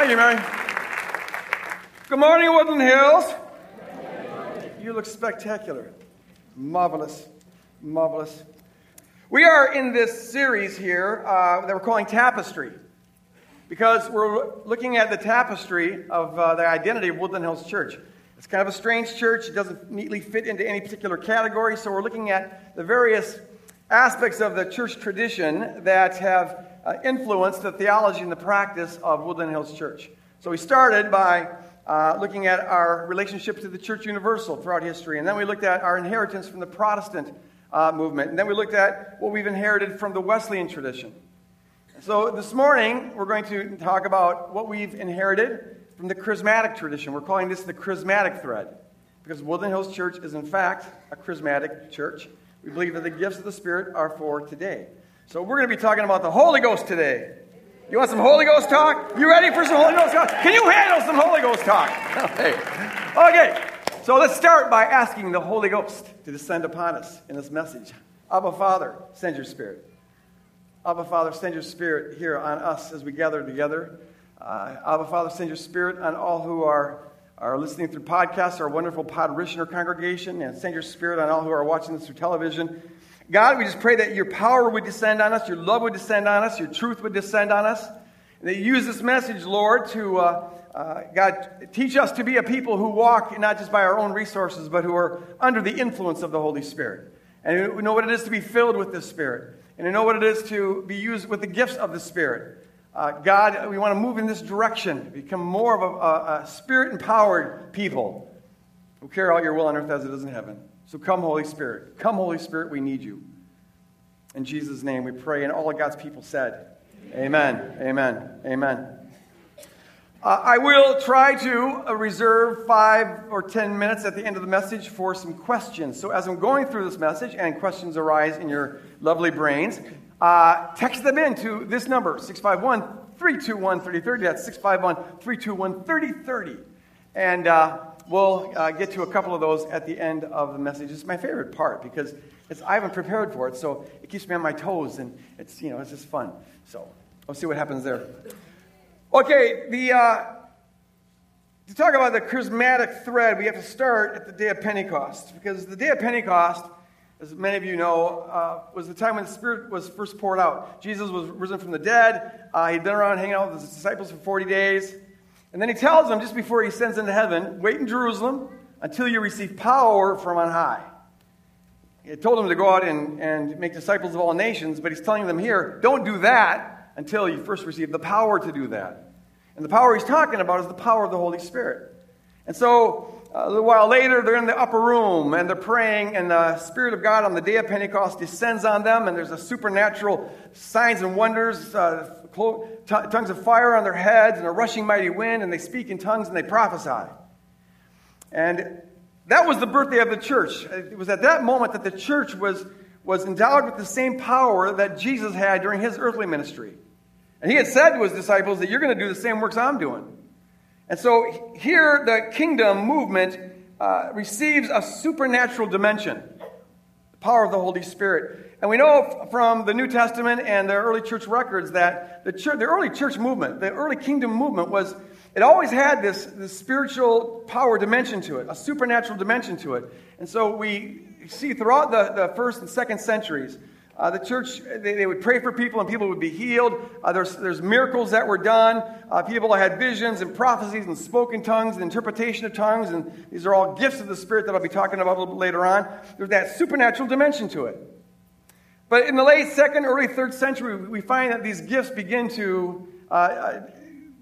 Thank you, Mary. Good morning, Woodland Hills. You look spectacular. Marvelous. Marvelous. We are in this series here uh, that we're calling Tapestry because we're looking at the tapestry of uh, the identity of Woodland Hills Church. It's kind of a strange church. It doesn't neatly fit into any particular category, so we're looking at the various aspects of the church tradition that have uh, influenced the theology and the practice of Woodland Hills Church. So we started by uh, looking at our relationship to the Church Universal throughout history, and then we looked at our inheritance from the Protestant uh, movement, and then we looked at what we've inherited from the Wesleyan tradition. So this morning, we're going to talk about what we've inherited from the charismatic tradition. We're calling this the charismatic thread because Woodland Hills Church is, in fact, a charismatic church. We believe that the gifts of the Spirit are for today. So we're going to be talking about the Holy Ghost today. You want some Holy Ghost talk? You ready for some Holy Ghost talk? Can you handle some Holy Ghost talk? Okay. Okay. So let's start by asking the Holy Ghost to descend upon us in this message. Abba, Father, send your Spirit. Abba, Father, send your Spirit here on us as we gather together. Uh, Abba, Father, send your Spirit on all who are, are listening through podcasts, our wonderful Parishioner congregation, and send your Spirit on all who are watching this through television. God, we just pray that your power would descend on us, your love would descend on us, your truth would descend on us. And that you use this message, Lord, to, uh, uh, God, teach us to be a people who walk not just by our own resources, but who are under the influence of the Holy Spirit. And we know what it is to be filled with the Spirit. And to know what it is to be used with the gifts of the Spirit. Uh, God, we want to move in this direction, become more of a, a, a spirit empowered people who carry out your will on earth as it is in heaven. So come, Holy Spirit. Come, Holy Spirit, we need you. In Jesus' name we pray. And all of God's people said, Amen. Amen. Amen. Uh, I will try to uh, reserve five or ten minutes at the end of the message for some questions. So, as I'm going through this message and questions arise in your lovely brains, uh, text them in to this number, 651 321 3030. That's 651 321 3030. And uh, we'll uh, get to a couple of those at the end of the message. It's my favorite part because I haven't prepared for it, so it keeps me on my toes, and it's you know it's just fun. So we'll see what happens there. Okay, the uh, to talk about the charismatic thread, we have to start at the day of Pentecost because the day of Pentecost, as many of you know, uh, was the time when the Spirit was first poured out. Jesus was risen from the dead. Uh, he'd been around hanging out with his disciples for 40 days. And then he tells them just before he sends them to heaven, wait in Jerusalem until you receive power from on high. He told them to go out and, and make disciples of all nations, but he's telling them here, don't do that until you first receive the power to do that. And the power he's talking about is the power of the Holy Spirit. And so, uh, a little while later, they're in the upper room and they're praying, and the Spirit of God on the day of Pentecost descends on them, and there's a supernatural signs and wonders. Uh, tongues of fire on their heads and a rushing mighty wind, and they speak in tongues and they prophesy. And that was the birthday of the church. It was at that moment that the church was, was endowed with the same power that Jesus had during his earthly ministry. And he had said to his disciples that you're going to do the same works I'm doing. And so here, the kingdom movement uh, receives a supernatural dimension the power of the Holy Spirit. And we know from the New Testament and the early church records that the, church, the early church movement, the early kingdom movement, was it always had this, this spiritual power dimension to it, a supernatural dimension to it. And so we see throughout the, the first and second centuries, uh, the church, they, they, would pray for people and people would be healed. Uh, there's, there's miracles that were done. Uh, people had visions and prophecies and spoken tongues and interpretation of tongues. And these are all gifts of the Spirit that I'll be talking about a little bit later on. There's that supernatural dimension to it. But in the late second, early third century, we find that these gifts begin to uh, uh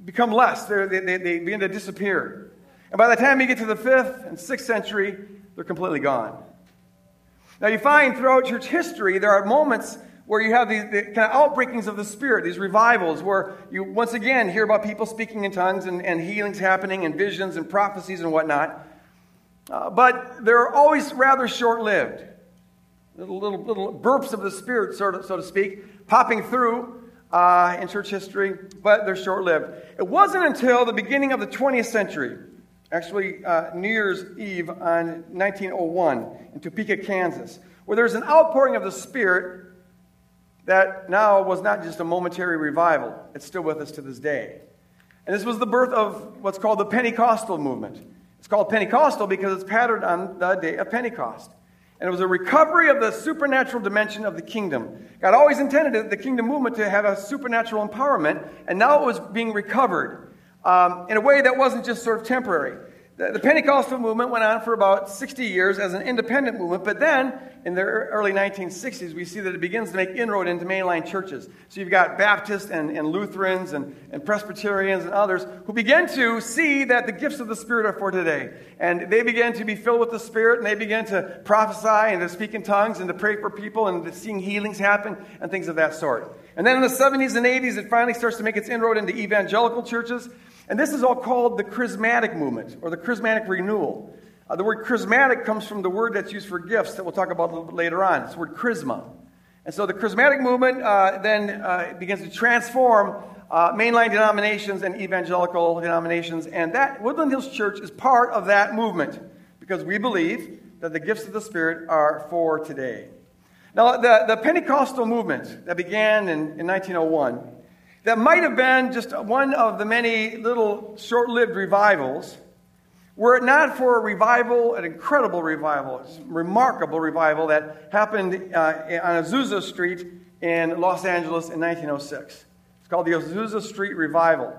become less. They, they, they begin to disappear. And by the time you get to the fifth and sixth century, they're completely gone. Now, you find throughout church history, there are moments where you have these the kind of outbreakings of the Spirit, these revivals, where you once again hear about people speaking in tongues and, and healings happening and visions and prophecies and whatnot. Uh, but they're always rather short lived little, little, little burps of the Spirit, so to speak, popping through uh, in church history, but they're short lived. It wasn't until the beginning of the 20th century, actually uh, New Year's Eve on 1901 in Topeka, Kansas, where there's an outpouring of the Spirit that now was not just a momentary revival, it's still with us to this day. And this was the birth of what's called the Pentecostal movement. It's called Pentecostal because it's patterned on the day of Pentecost. And it was a recovery of the supernatural dimension of the kingdom. God always intended the kingdom movement to have a supernatural empowerment, and now it was being recovered um, in a way that wasn't just sort of temporary. The, Pentecostal movement went on for about 60 years as an independent movement, but then in the early 1960s, we see that it begins to make inroad into mainline churches. So you've got Baptists and, and Lutherans and, and Presbyterians and others who begin to see that the gifts of the Spirit are for today. And they begin to be filled with the Spirit and they begin to prophesy and to speak in tongues and to pray for people and to seeing healings happen and things of that sort. And then in the 70s and 80s, it finally starts to make its inroad into evangelical churches. And this is all called the charismatic movement or the charismatic renewal. Uh, the word charismatic comes from the word that's used for gifts that we'll talk about a little bit later on. It's the word charisma. And so the charismatic movement uh, then uh, begins to transform uh, mainline denominations and evangelical denominations. And that Woodland Hills Church is part of that movement because we believe that the gifts of the Spirit are for today. Now, the, the Pentecostal movement that began in, in 1901 that might have been just one of the many little short lived revivals, were it not for a revival, an incredible revival, a remarkable revival that happened uh, on Azusa Street in Los Angeles in 1906. It's called the Azusa Street Revival.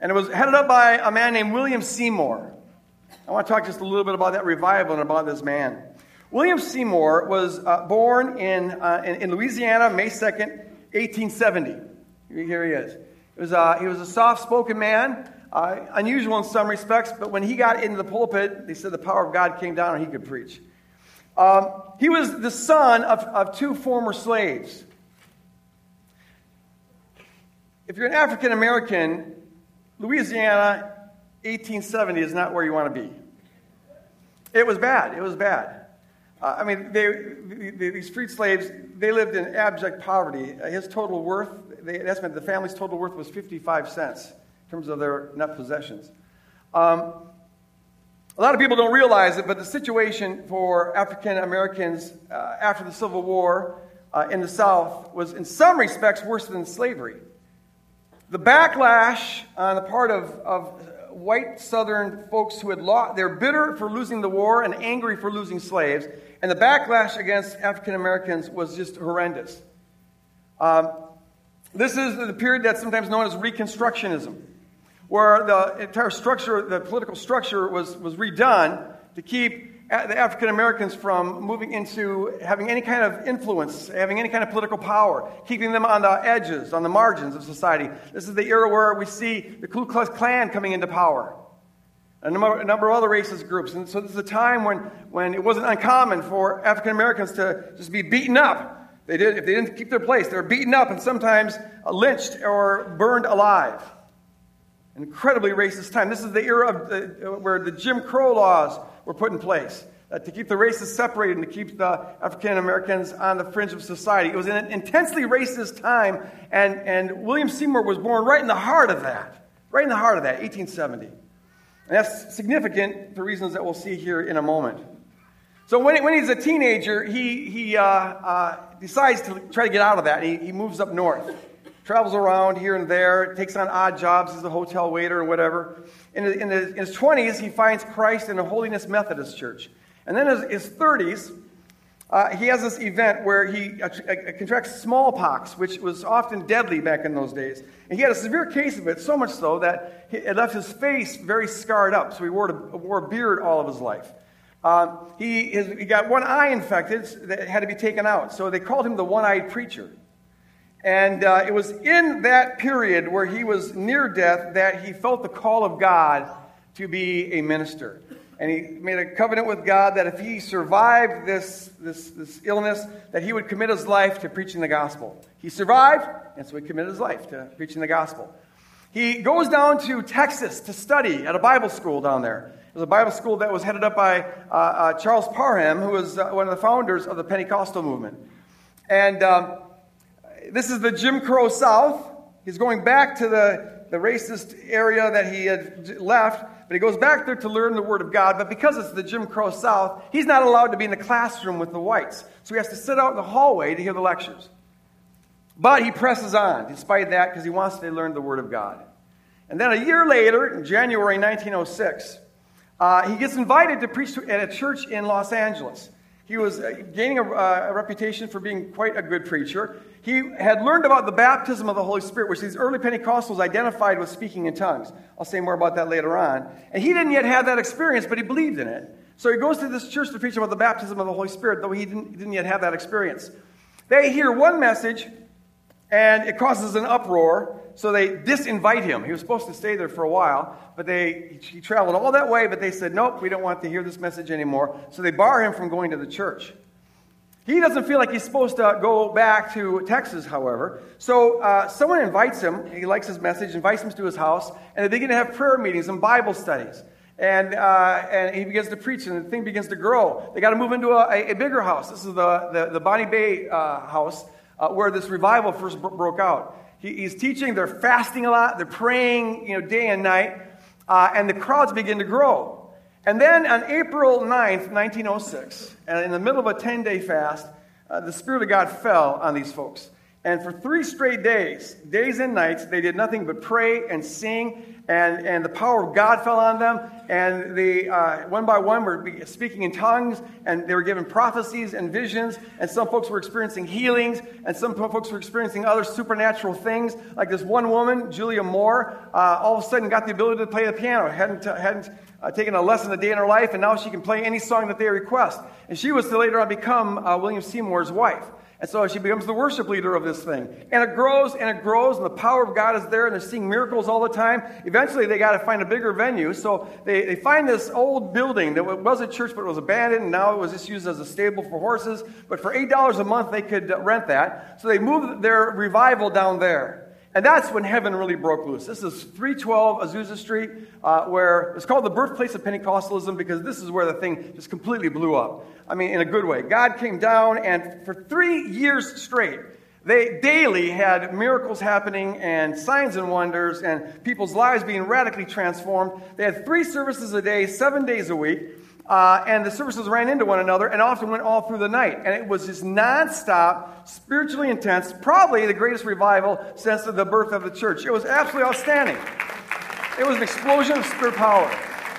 And it was headed up by a man named William Seymour. I want to talk just a little bit about that revival and about this man. William Seymour was uh, born in, uh, in, in Louisiana, May 2nd, 1870. Here he is. It Was, uh, he was a soft spoken man, uh, unusual in some respects, but when he got into the pulpit, they said the power of God came down and he could preach. Um, he was the son of, of two former slaves. If you're an African American, Louisiana, 1870 is not where you want to be. It was bad. It was bad. Uh, I mean, they, these freed slaves, they lived in abject poverty. Uh, his total worth they estimated the family's total worth was 55 cents in terms of their net possessions. Um, a lot of people don't realize it, but the situation for African Americans uh, after the Civil War uh, in the South was, in some respects, worse than slavery. The backlash on the part of, of white Southern folks who had lost, they're bitter for losing the war and angry for losing slaves, and the backlash against African Americans was just horrendous. Um, this is the period that's sometimes known as Reconstructionism, where the entire structure, the political structure, was, was redone to keep the African Americans from moving into having any kind of influence, having any kind of political power, keeping them on the edges, on the margins of society. This is the era where we see the Ku Klux Klan coming into power. A number, a number of other racist groups. And so this is a time when, when it wasn't uncommon for African Americans to just be beaten up they did, if they didn't keep their place, they were beaten up and sometimes lynched or burned alive. An incredibly racist time. This is the era of the, where the Jim Crow laws were put in place uh, to keep the races separated and to keep the African Americans on the fringe of society. It was an intensely racist time, and, and William Seymour was born right in the heart of that. Right in the heart of that, 1870. And that's significant for reasons that we'll see here in a moment. So when, when he's a teenager, he, he uh, uh, decides to try to get out of that. He, he moves up north, travels around here and there, takes on odd jobs as a hotel waiter and whatever. In, in, in his 20s, he finds Christ in a Holiness Methodist church. And then in his 30s, uh, he has this event where he uh, uh, contracts smallpox, which was often deadly back in those days. And he had a severe case of it, so much so that it left his face very scarred up. So he wore a, wore a beard all of his life. Uh, he, his, he got one eye infected that had to be taken out. So they called him the one eyed preacher. And uh, it was in that period where he was near death that he felt the call of God to be a minister. And he made a covenant with God that if he survived this, this, this illness, that he would commit his life to preaching the gospel. He survived, and so he committed his life to preaching the gospel. He goes down to Texas to study at a Bible school down there. It was a Bible school that was headed up by uh, uh, Charles Parham, who was uh, one of the founders of the Pentecostal movement. And um, this is the Jim Crow South. He's going back to the, the racist area that he had left, but he goes back there to learn the Word of God. But because it's the Jim Crow South, he's not allowed to be in the classroom with the whites. So he has to sit out in the hallway to hear the lectures. But he presses on despite that because he wants to learn the Word of God. And then a year later, in January 1906, uh, he gets invited to preach at a church in Los Angeles. He was uh, gaining a, uh, a, reputation for being quite a good preacher. He had learned about the baptism of the Holy Spirit, which these early Pentecostals identified with speaking in tongues. I'll say more about that later on. And he didn't yet have that experience, but he believed in it. So he goes to this church to preach about the baptism of the Holy Spirit, though he didn't, didn't yet have that experience. They hear one message, and it causes an uproar. So they disinvite him. He was supposed to stay there for a while, but they, he traveled all that way, but they said, nope, we don't want to hear this message anymore. So they bar him from going to the church. He doesn't feel like he's supposed to go back to Texas, however. So uh, someone invites him. He likes his message, invites him to his house, and they begin to have prayer meetings and Bible studies. And, uh, and he begins to preach, and the thing begins to grow. They got to move into a, a, bigger house. This is the, the, the Bonnie Brae uh, house uh, where this revival first broke out. He, he's teaching, they're fasting a lot, they're praying you know, day and night, uh, and the crowds begin to grow. And then on April 9th, 1906, and in the middle of a 10 day fast, uh, the Spirit of God fell on these folks. And for three straight days, days and nights, they did nothing but pray and sing and, and the power of God fell on them, and they, uh, one by one, were speaking in tongues, and they were given prophecies and visions, and some folks were experiencing healings, and some folks were experiencing other supernatural things, like this one woman, Julia Moore, uh, all of a sudden got the ability to play the piano, hadn't, uh, hadn't uh, taken a lesson a day in her life, and now she can play any song that they request. And she was to later on become uh, William Seymour's wife. And so she becomes the worship leader of this thing. And it grows and it grows, and the power of God is there, and they're seeing miracles all the time. Eventually, they got to find a bigger venue. So they, they find this old building that was a church, but it was abandoned, and now it was just used as a stable for horses. But for $8 a month, they could rent that. So they moved their revival down there. And that's when heaven really broke loose. This is 312 Azusa Street, uh, where it's called the birthplace of Pentecostalism because this is where the thing just completely blew up. I mean, in a good way. God came down, and for three years straight, they daily had miracles happening and signs and wonders and people's lives being radically transformed. They had three services a day, seven days a week. Uh, and the services ran into one another and often went all through the night. And it was just nonstop, spiritually intense, probably the greatest revival since the birth of the church. It was absolutely outstanding. It was an explosion of spirit power.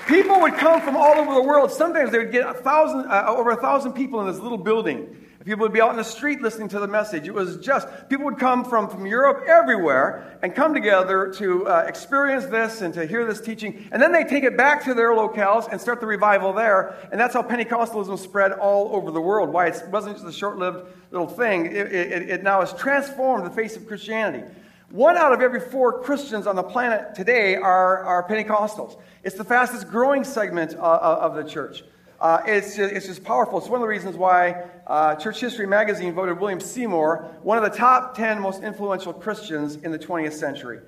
People would come from all over the world. Sometimes they would get a thousand, uh, over a thousand people in this little building. People would be out in the street listening to the message. It was just, people would come from, from Europe everywhere and come together to uh, experience this and to hear this teaching. And then they take it back to their locales and start the revival there. And that's how Pentecostalism spread all over the world. Why it wasn't just a short lived little thing, it, it, it now has transformed the face of Christianity. One out of every four Christians on the planet today are, are Pentecostals. It's the fastest growing segment uh, of the church. Uh, it's, just, it's just powerful. It's one of the reasons why uh, Church History Magazine voted William Seymour one of the top 10 most influential Christians in the 20th century.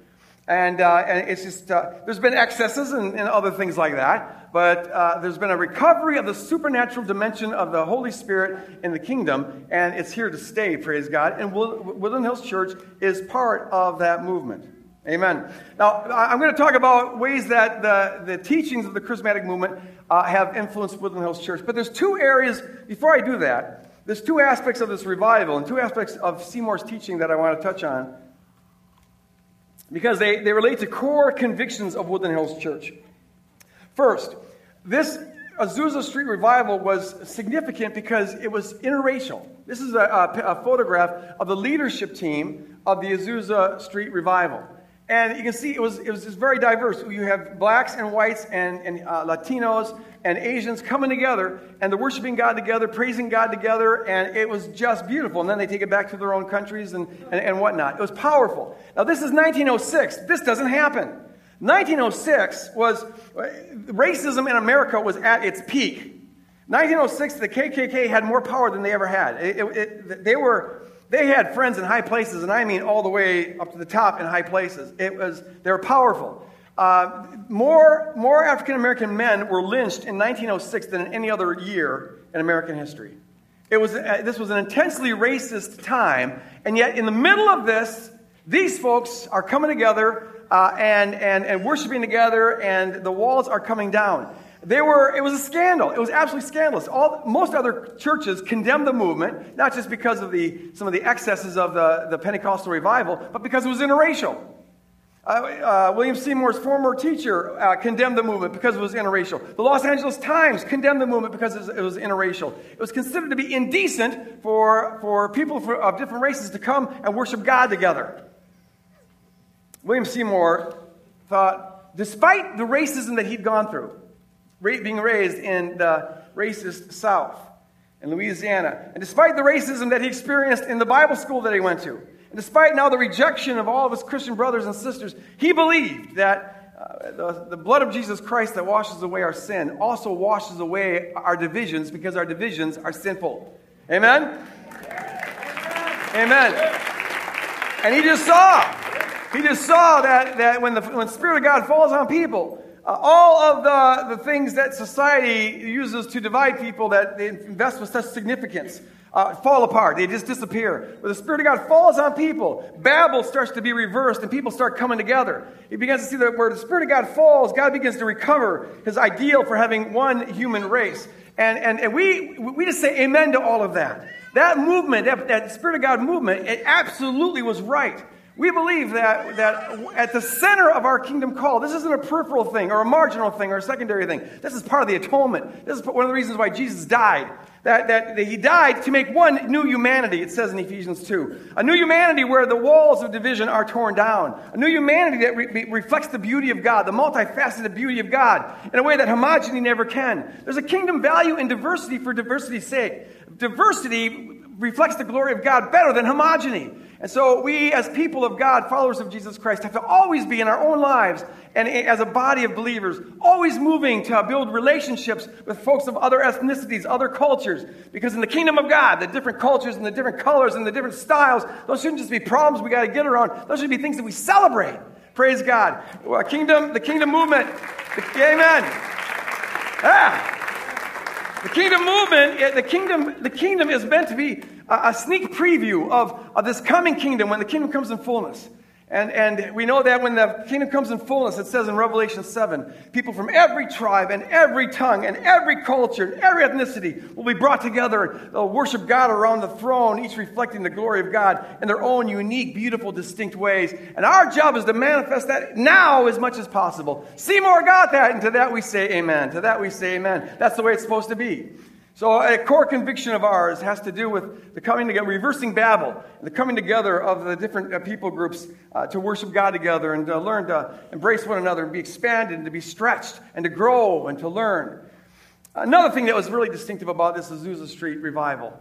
And, uh, and it's just, uh, there's been excesses and, and, other things like that, but uh, there's been a recovery of the supernatural dimension of the Holy Spirit in the kingdom, and it's here to stay, praise God. And Woodland Hills Church is part of that movement. Amen. Now, I'm going to talk about ways that the, the teachings of the charismatic movement uh, have influenced Woodland Hills Church. But there's two areas, before I do that, there's two aspects of this revival and two aspects of Seymour's teaching that I want to touch on because they, they relate to core convictions of Woodland Hills Church. First, this Azusa Street revival was significant because it was interracial. This is a, a, a photograph of the leadership team of the Azusa Street revival. And you can see it was, it was just very diverse. You have blacks and whites and, and uh, Latinos and Asians coming together and they're worshiping God together, praising God together, and it was just beautiful. And then they take it back to their own countries and, and, and whatnot. It was powerful. Now, this is 1906. This doesn't happen. 1906 was, racism in America was at its peak. 1906, the KKK had more power than they ever had. It, it, it, they were they had friends in high places, and I mean all the way up to the top in high places. It was, they were powerful. Uh, more more African American men were lynched in 1906 than in any other year in American history. It was, uh, this was an intensely racist time, and yet in the middle of this, these folks are coming together uh, and, and, and worshiping together, and the walls are coming down. They were, it was a scandal. It was absolutely scandalous. All, most other churches condemned the movement, not just because of the, some of the excesses of the, the Pentecostal revival, but because it was interracial. Uh, uh, William Seymour's former teacher uh, condemned the movement because it was interracial. The Los Angeles Times condemned the movement because it was interracial. It was considered to be indecent for, for people for, of different races to come and worship God together. William Seymour thought, despite the racism that he'd gone through, being raised in the racist South in Louisiana, and despite the racism that he experienced in the Bible school that he went to, and despite now the rejection of all of his Christian brothers and sisters, he believed that uh, the, the blood of Jesus Christ that washes away our sin also washes away our divisions because our divisions are sinful. Amen? Amen. And he just saw, he just saw that, that when the, when the Spirit of God falls on people, uh, all of the, the things that society uses to divide people that they invest with such significance uh, fall apart. They just disappear. But the Spirit of God falls on people, Babel starts to be reversed and people start coming together. He begins to see that where the Spirit of God falls, God begins to recover his ideal for having one human race. And, and, and we, we just say amen to all of that. That movement, that, that Spirit of God movement, it absolutely was right. We believe that, that at the center of our kingdom call, this isn't a peripheral thing or a marginal thing or a secondary thing. This is part of the atonement. This is one of the reasons why Jesus died. That, that, that he died to make one new humanity, it says in Ephesians 2. A new humanity where the walls of division are torn down. A new humanity that re- reflects the beauty of God, the multifaceted beauty of God, in a way that homogeny never can. There's a kingdom value in diversity for diversity's sake. Diversity reflects the glory of God better than homogeny. And so, we, as people of God, followers of Jesus Christ, have to always be in our own lives and as a body of believers, always moving to build relationships with folks of other ethnicities, other cultures. Because in the kingdom of God, the different cultures and the different colors and the different styles, those shouldn't just be problems we got to get around. Those should be things that we celebrate. Praise God. Well, kingdom, the kingdom movement. The, amen. Ah. The kingdom movement, the kingdom, the kingdom is meant to be a, sneak preview of, of this coming kingdom when the kingdom comes in fullness. And, and we know that when the kingdom comes in fullness, it says in Revelation 7, people from every tribe and every tongue and every culture and every ethnicity will be brought together. They'll worship God around the throne, each reflecting the glory of God in their own unique, beautiful, distinct ways. And our job is to manifest that now as much as possible. Seymour got that, and to that we say amen. To that we say amen. That's the way it's supposed to be. So, a core conviction of ours has to do with the coming together, reversing Babel, the coming together of the different uh, people groups uh, to worship God together and to learn to embrace one another and be expanded and to be stretched and to grow and to learn. Another thing that was really distinctive about this Azusa Street revival.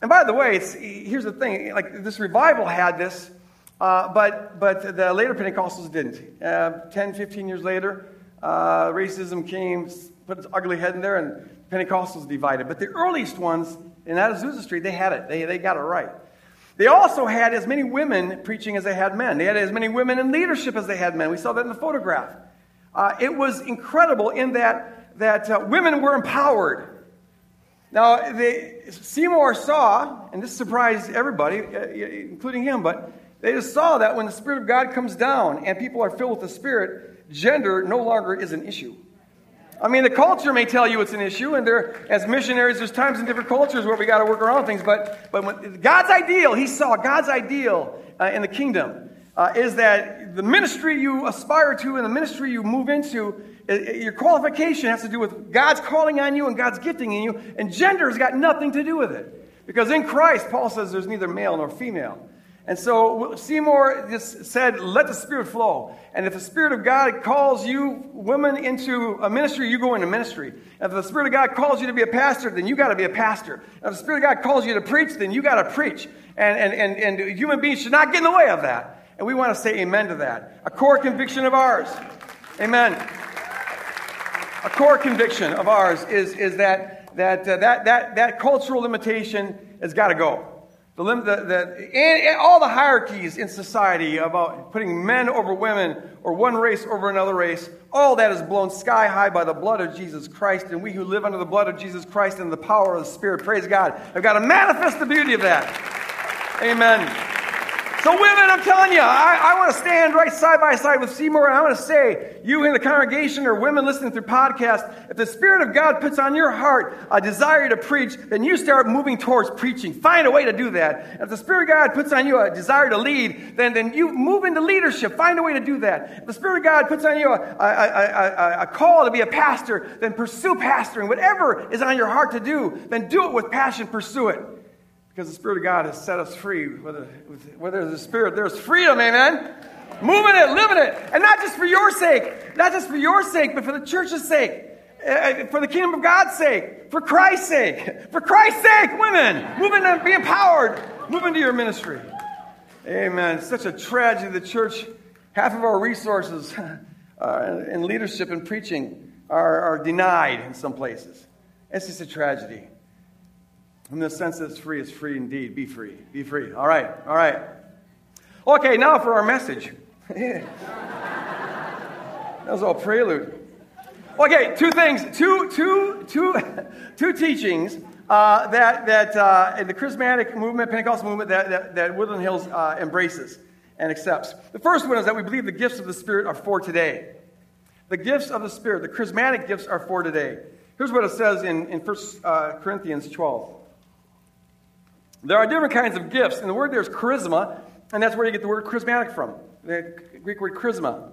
And by the way, here's the thing like this revival had this, uh, but, but the later Pentecostals didn't. Uh, 10, 15 years later, uh, racism came, put its ugly head in there, and Pentecostals divided. But the earliest ones in Azusa Street, they had it. They, they got it right. They also had as many women preaching as they had men. They had as many women in leadership as they had men. We saw that in the photograph. Uh, it was incredible in that, that uh, women were empowered. Now, they, Seymour saw, and this surprised everybody, uh, including him, but they just saw that when the Spirit of God comes down and people are filled with the Spirit, gender no longer is an issue. I mean, the culture may tell you it's an issue, and there, as missionaries, there's times in different cultures where we got to work around things. But, but when, God's ideal, he saw God's ideal uh, in the kingdom uh, is that the ministry you aspire to and the ministry you move into, uh, your qualification has to do with God's calling on you and God's gifting in you, and gender has got nothing to do with it. Because in Christ, Paul says there's neither male nor female. And so Seymour just said, let the Spirit flow. And if the Spirit of God calls you, women, into a ministry, you go into ministry. If the Spirit of God calls you to be a pastor, then you got to be a pastor. If the Spirit of God calls you to preach, then you got to preach. And, and, and, and human beings should not get in the way of that. And we want to say amen to that. A core conviction of ours. Amen. A core conviction of ours is, is that, that, uh, that, that, that cultural limitation has got to go. The, the, the, and, and all the hierarchies in society about putting men over women or one race over another race, all that is blown sky high by the blood of Jesus Christ. And we who live under the blood of Jesus Christ and the power of the Spirit, praise God, have got to manifest the beauty of that. Amen. So, women, I'm telling you, I, I want to stand right side by side with Seymour, and I want to say, you in the congregation or women listening through podcast, if the Spirit of God puts on your heart a desire to preach, then you start moving towards preaching. Find a way to do that. If the Spirit of God puts on you a desire to lead, then, then you move into leadership. Find a way to do that. If the Spirit of God puts on you a, a, a, a call to be a pastor, then pursue pastoring. Whatever is on your heart to do, then do it with passion, pursue it. Because the Spirit of God has set us free. Whether, there's a Spirit, there's freedom, amen? Moving it, living it. And not just for your sake, not just for your sake, but for the church's sake, uh, for the kingdom of God's sake, for Christ's sake. For Christ's sake, women, moving and be empowered, moving into your ministry. Amen. It's such a tragedy. The church, half of our resources uh, in leadership and preaching are, are denied in some places. It's just a tragedy. In the sense that it's free, it's free indeed. Be free. Be free. All right. All right. Okay, now for our message. that was all prelude. Okay, two things, two, two, two, two teachings uh, that, that uh, the charismatic movement, Pentecostal movement, that, that, that Woodland Hills uh, embraces and accepts. The first one is that we believe the gifts of the Spirit are for today. The gifts of the Spirit, the charismatic gifts are for today. Here's what it says in, in 1 uh, Corinthians 12. There are different kinds of gifts. And the word there is charisma, and that's where you get the word charismatic from, the Greek word charisma.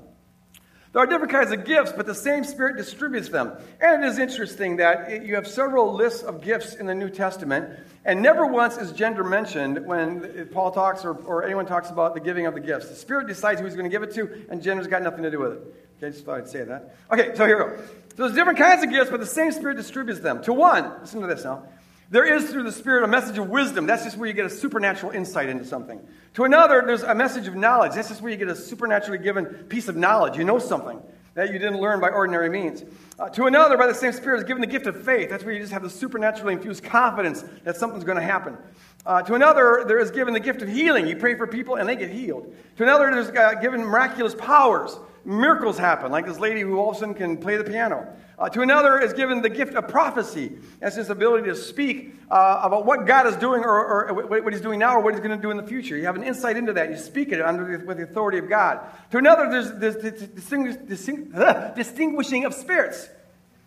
There are different kinds of gifts, but the same Spirit distributes them. And it is interesting that you have several lists of gifts in the New Testament, and never once is gender mentioned when Paul talks or, or anyone talks about the giving of the gifts. The Spirit decides who he's going to give it to, and gender's got nothing to do with it. Okay, just thought I'd say that. Okay, so here we go. So there's different kinds of gifts, but the same Spirit distributes them. To one, listen to this now. There is, through the Spirit, a message of wisdom. That's just where you get a supernatural insight into something. To another, there's a message of knowledge. That's just where you get a supernaturally given piece of knowledge. You know something that you didn't learn by ordinary means. Uh, to another, by the same Spirit, is given the gift of faith. That's where you just have the supernaturally infused confidence that something's going to happen. Uh, to another, there is given the gift of healing. You pray for people and they get healed. To another, there's uh, given miraculous powers. Miracles happen, like this lady who all of a sudden can play the piano. Uh, to another is given the gift of prophecy. That's his ability to speak uh, about what God is doing or, or, what he's doing now or what he's going to do in the future. You have an insight into that. You speak it under the, with the authority of God. To another, there's, there's distinguish, distinguishing of spirits.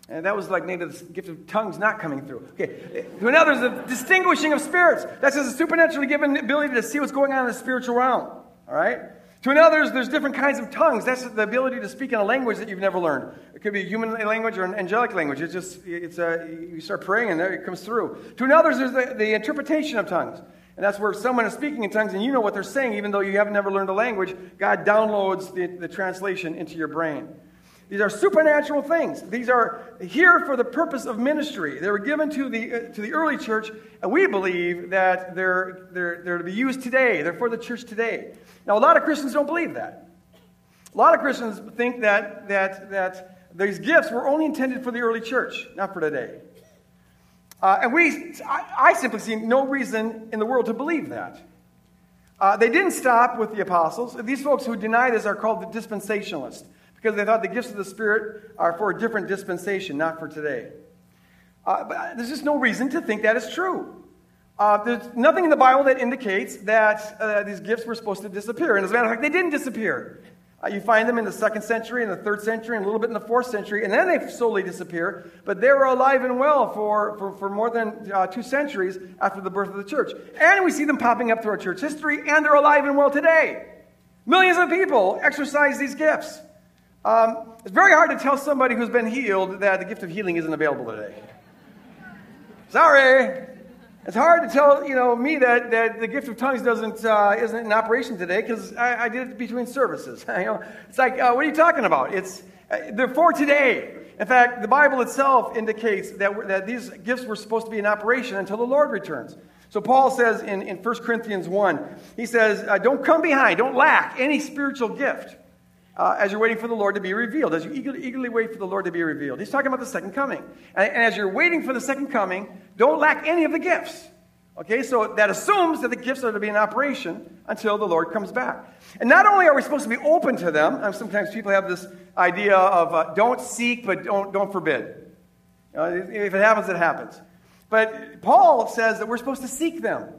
And that was like maybe the gift of tongues not coming through. Okay. To another, is the distinguishing of spirits. That's a supernaturally given ability to see what's going on in the spiritual realm. All right? To another, there's different kinds of tongues. That's the ability to speak in a language that you've never learned. It could be a human language or an angelic language. It's just, it's a, you start praying and it comes through. To another, there's the, the interpretation of tongues. And that's where someone is speaking in tongues and you know what they're saying, even though you have never learned the language. God downloads the, the translation into your brain. These are supernatural things. These are here for the purpose of ministry. They were given to the, uh, to the early church, and we believe that they're, they're, they're to be used today. They're for the church today. Now, a lot of Christians don't believe that. A lot of Christians think that, that, that these gifts were only intended for the early church, not for today. Uh, and we, I, I, simply see no reason in the world to believe that. Uh, they didn't stop with the apostles. These folks who deny this are called the dispensationalists because they thought the gifts of the Spirit are for a different dispensation, not for today. Uh, but there's just no reason to think that is true. Uh, there's nothing in the Bible that indicates that uh, these gifts were supposed to disappear. And as a matter of fact, they didn't disappear. Uh, you find them in the second century, in the third century, and a little bit in the fourth century, and then they slowly disappear. But they were alive and well for, for, for more than uh, two centuries after the birth of the church. And we see them popping up through our church history, and they're alive and well today. Millions of people exercise these gifts. Um, it's very hard to tell somebody who's been healed that the gift of healing isn't available today. Sorry. It's hard to tell, you know, me that, that the gift of tongues doesn't uh, isn't in operation today because I, I, did it between services. you know, it's like, uh, what are you talking about? It's uh, they're for today. In fact, the Bible itself indicates that, that these gifts were supposed to be in operation until the Lord returns. So Paul says in, in 1 Corinthians 1, he says, uh, Don't come behind, don't lack any spiritual gift uh, as you're waiting for the Lord to be revealed, as you eagerly, eagerly, wait for the Lord to be revealed. He's talking about the second coming. And, and as you're waiting for the second coming, don't lack any of the gifts. Okay, so that assumes that the gifts are to be in operation until the Lord comes back. And not only are we supposed to be open to them, um, sometimes people have this idea of uh, don't seek, but don't, don't forbid. if it happens, it happens. But Paul says that we're supposed to seek them.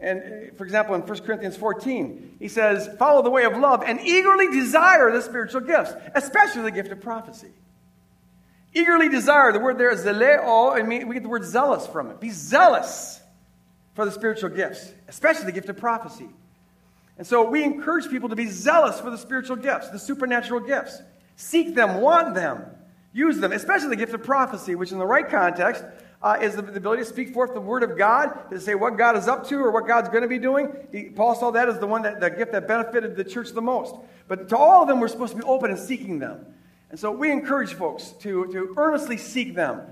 And for example, in 1 Corinthians 14, he says, Follow the way of love and eagerly desire the spiritual gifts, especially the gift of prophecy. Eagerly desire, the word there is zeleo, and we get the word zealous from it. Be zealous for the spiritual gifts, especially the gift of prophecy. And so we encourage people to be zealous for the spiritual gifts, the supernatural gifts. Seek them, want them, use them, especially the gift of prophecy, which in the right context uh, is the, the, ability to speak forth the word of God, to say what God is up to or what God's going to be doing. He, Paul saw that as the one that the gift that benefited the church the most. But to all of them, we're supposed to be open and seeking them. And so we encourage folks to, to earnestly seek them.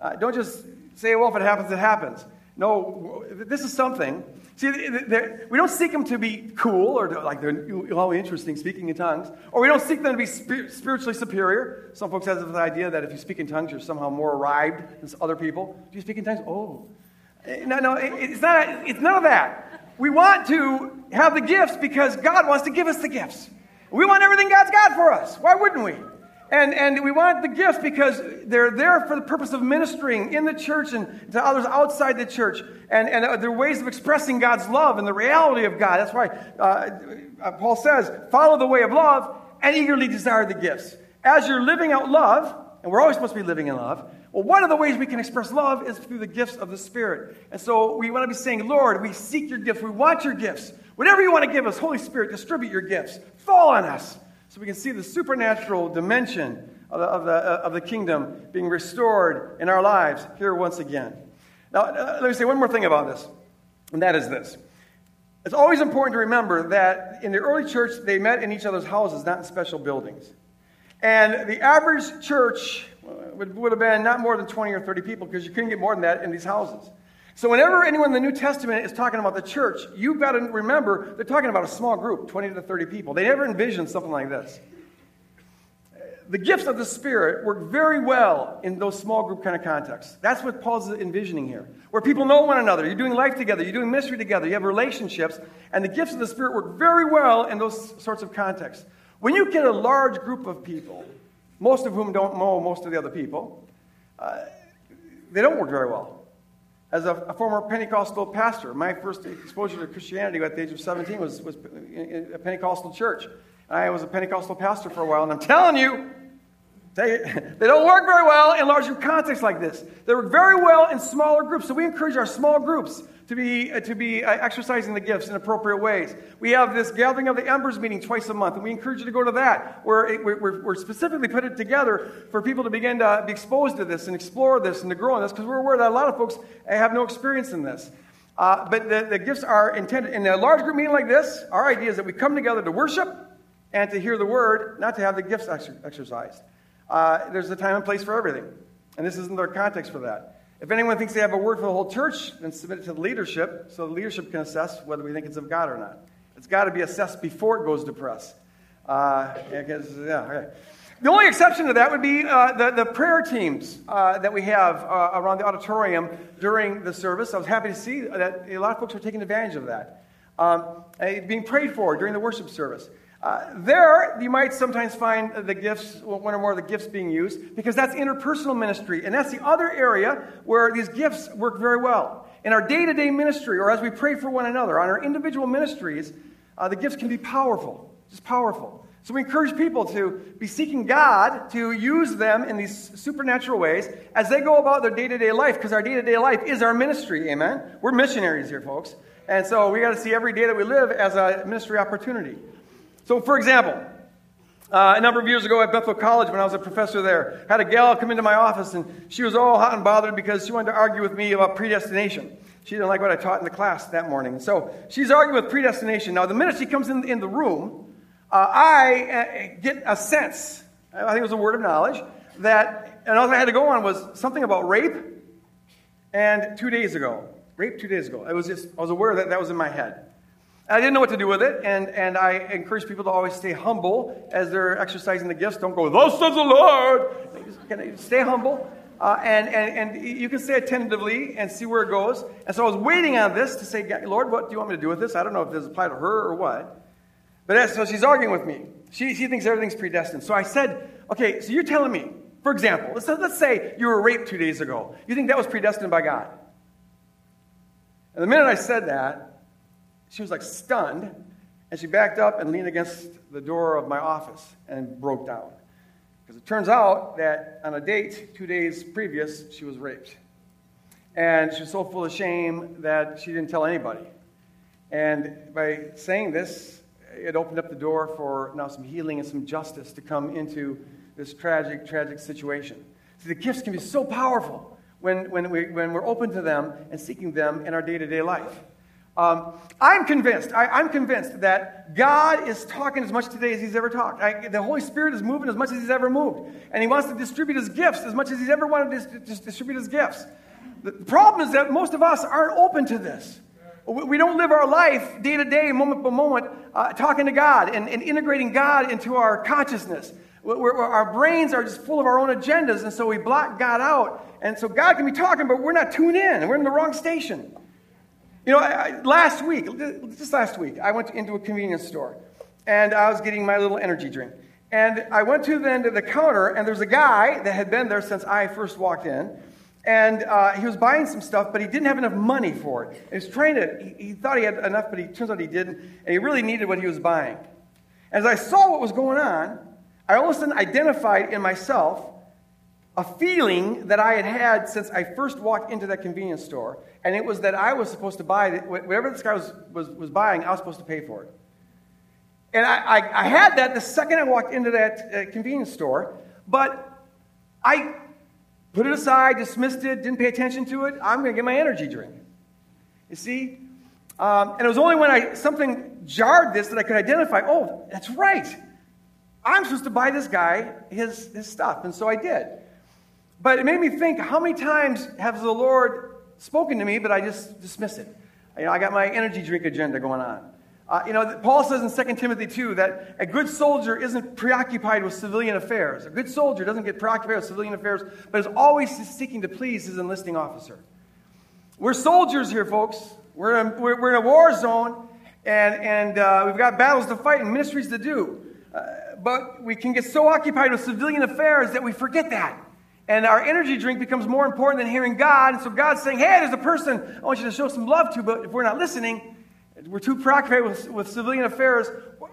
Uh, don't just say, well, if it happens, it happens. No, this is something. See, we don't seek them to be cool or to, like they're all interesting speaking in tongues, or we don't seek them to be spiritually superior. Some folks have the idea that if you speak in tongues, you're somehow more arrived than other people. Do you speak in tongues? Oh, eh, no, no, it's not. It's none of that. We want to have the gifts because God wants to give us the gifts. We want everything God's got for us. Why wouldn't we? And, and we want the gifts because they're there for the purpose of ministering in the church and to others outside the church. And, and they're ways of expressing God's love and the reality of God. That's why uh, uh, Paul says, follow the way of love and eagerly desire the gifts. As you're living out love, and we're always supposed to be living in love, well, one of the ways we can express love is through the gifts of the Spirit. And so we want to be saying, Lord, we seek your gifts. We want your gifts. Whatever you want to give us, Holy Spirit, distribute your gifts. Fall on us so we can see the supernatural dimension of the, of the, of the kingdom being restored in our lives here once again. Now, uh, let me say one more thing about this, and that is this. It's always important to remember that in the early church, they met in each other's houses, not in special buildings. And the average church would, would have been not more than 20 or 30 people because you couldn't get more than that in these houses. So, whenever anyone in the New Testament is talking about the church, you've got to remember they're talking about a small group, 20 to 30 people. They never envisioned something like this. The gifts of the Spirit work very well in those small group kind of contexts. That's what Paul's envisioning here, where people know one another. You're doing life together, you're doing ministry together, you have relationships, and the gifts of the Spirit work very well in those sorts of contexts. When you get a large group of people, most of whom don't know most of the other people, uh, they don't work very well as a, a, former Pentecostal pastor, my first exposure to Christianity at the age of 17 was, was in a Pentecostal church. I was a Pentecostal pastor for a while, and I'm telling you, they, they don't work very well in larger contexts like this. They work very well in smaller groups. So we encourage our small groups to be, uh, to be uh, exercising the gifts in appropriate ways. We have this Gathering of the Embers meeting twice a month, and we encourage you to go to that, where it, we're, we're, specifically put it together for people to begin to be exposed to this and explore this and to grow in this, because we're aware that a lot of folks have no experience in this. Uh, but the, the gifts are intended in a large group meeting like this. Our idea is that we come together to worship and to hear the word, not to have the gifts exercised. Uh, there's a time and place for everything, and this isn't their context for that. If anyone thinks they have a word for the whole church, then submit it to the leadership so the leadership can assess whether we think it's of God or not. It's got to be assessed before it goes to press. Uh, yeah, okay. The only exception to that would be uh, the, the prayer teams uh, that we have uh, around the auditorium during the service. I was happy to see that a lot of folks are taking advantage of that. Um, being prayed for during the worship service. Uh, there, you might sometimes find the gifts, one or more of the gifts being used, because that's interpersonal ministry. And that's the other area where these gifts work very well. In our day to day ministry, or as we pray for one another, on our individual ministries, uh, the gifts can be powerful, just powerful. So we encourage people to be seeking God to use them in these supernatural ways as they go about their day to day life, because our day to day life is our ministry, amen? We're missionaries here, folks. And so we got to see every day that we live as a ministry opportunity. So, for example, uh, a number of years ago at Bethel College, when I was a professor there, had a gal come into my office, and she was all hot and bothered because she wanted to argue with me about predestination. She didn't like what I taught in the class that morning. So she's arguing with predestination. Now, the minute she comes in, in the room, uh, I uh, get a sense, I think it was a word of knowledge, that, and all I had to go on was something about rape, and two days ago. Rape two days ago. I was just, I was aware that that was in my head. I didn't know what to do with it, and, and I encourage people to always stay humble as they're exercising the gifts. Don't go, thus says the Lord. Stay humble, uh, and, and, and you can say it tentatively and see where it goes. And so I was waiting on this to say, Lord, what do you want me to do with this? I don't know if this applies to her or what. But so she's arguing with me. She, she thinks everything's predestined. So I said, okay, so you're telling me, for example, let's, let's say you were raped two days ago. You think that was predestined by God? And the minute I said that, she was like stunned, and she backed up and leaned against the door of my office and broke down. Because it turns out that on a date two days previous, she was raped. And she was so full of shame that she didn't tell anybody. And by saying this, it opened up the door for now some healing and some justice to come into this tragic, tragic situation. See, the gifts can be so powerful when, when, we, when we're open to them and seeking them in our day to day life. Um, I'm convinced, I, am convinced that God is talking as much today as He's ever talked. I, the Holy Spirit is moving as much as He's ever moved. And He wants to distribute His gifts as much as He's ever wanted to dis- distribute His gifts. The problem is that most of us aren't open to this. We don't live our life day to day, moment by moment, uh, talking to God and, and, integrating God into our consciousness. We're, we're, our brains are just full of our own agendas, and so we block God out. And so God can be talking, but we're not tuned in. We're in the wrong station. You know, I, last week, just last week, I went into a convenience store and I was getting my little energy drink. And I went to then to the counter, and there's a guy that had been there since I first walked in. And uh, he was buying some stuff, but he didn't have enough money for it. He was trying to, he, he thought he had enough, but he turns out he didn't. And he really needed what he was buying. As I saw what was going on, I all of a sudden identified in myself a feeling that I had had since I first walked into that convenience store, and it was that I was supposed to buy whatever this guy was, was, was buying, I was supposed to pay for it. And I, I, I had that the second I walked into that uh, convenience store, but I put it aside, dismissed it, didn't pay attention to it. I'm going to get my energy drink. You see? Um, and it was only when I something jarred this that I could identify, oh, that's right. I'm supposed to buy this guy his, his stuff. And so I did. But it made me think how many times has the Lord spoken to me, but I just dismiss it? You know, I got my energy drink agenda going on. Uh, you know, Paul says in 2 Timothy 2 that a good soldier isn't preoccupied with civilian affairs. A good soldier doesn't get preoccupied with civilian affairs, but is always seeking to please his enlisting officer. We're soldiers here, folks. We're in, we're, we're in a war zone, and, and uh, we've got battles to fight and ministries to do. Uh, but we can get so occupied with civilian affairs that we forget that. And our energy drink becomes more important than hearing God. And so God's saying, hey, there's a person I want you to show some love to, but if we're not listening, we're too preoccupied with, with civilian affairs,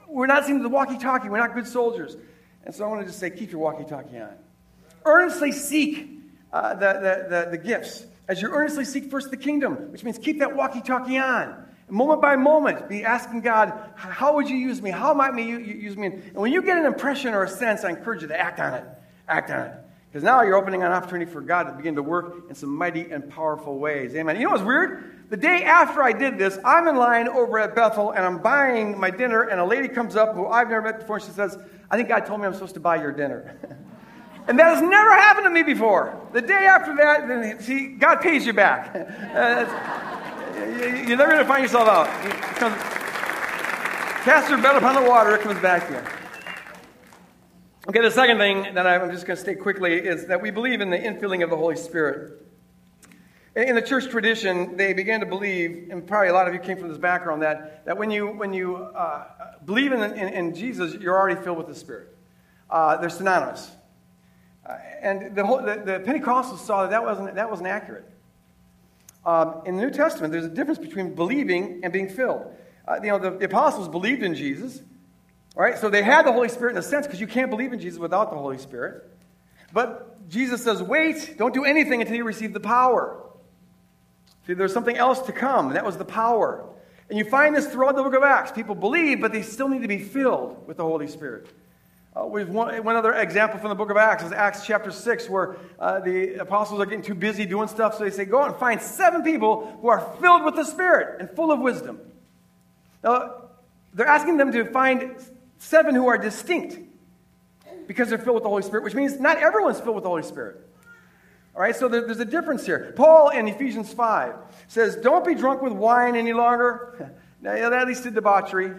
we're not seeing the walkie talkie, we're not good soldiers. And so I want to just say, keep your walkie talkie on. Earnestly seek uh, the, the, the, the gifts. As you earnestly seek first the kingdom, which means keep that walkie talkie on. Moment by moment, be asking God, how would you use me? How might you use me? And when you get an impression or a sense, I encourage you to act on it. Act on it. Because now you're opening an opportunity for God to begin to work in some mighty and powerful ways. Amen. You know what's weird? The day after I did this, I'm in line over at Bethel and I'm buying my dinner, and a lady comes up who I've never met before. And she says, I think God told me I'm supposed to buy your dinner. and that has never happened to me before. The day after that, then, see, God pays you back. Uh, you're never going to find yourself out. Cast your bet upon the water, it comes back to you. Okay, the second thing that I'm just going to state quickly is that we believe in the infilling of the Holy Spirit. In the church tradition, they began to believe, and probably a lot of you came from this background, that, that when you, when you uh, believe in, in, in, Jesus, you're already filled with the Spirit. Uh, they're synonymous. Uh, and the, whole, the, the, Pentecostals saw that that wasn't, that wasn't accurate. Um, in the New Testament, there's a difference between believing and being filled. Uh, you know, the, the apostles believed in Jesus, right, so they had the Holy Spirit in a sense because you can't believe in Jesus without the Holy Spirit. But Jesus says, wait, don't do anything until you receive the power. See, there's something else to come, and that was the power. And you find this throughout the book of Acts. People believe, but they still need to be filled with the Holy Spirit. Uh, we've one, one, other example from the book of Acts is Acts chapter 6, where uh, the apostles are getting too busy doing stuff, so they say, Go out and find seven people who are filled with the Spirit and full of wisdom. Now, they're asking them to find Seven who are distinct because they're filled with the Holy Spirit, which means not everyone's filled with the Holy Spirit. All right, so there's a difference here. Paul in Ephesians 5 says, Don't be drunk with wine any longer. now, that leads to debauchery.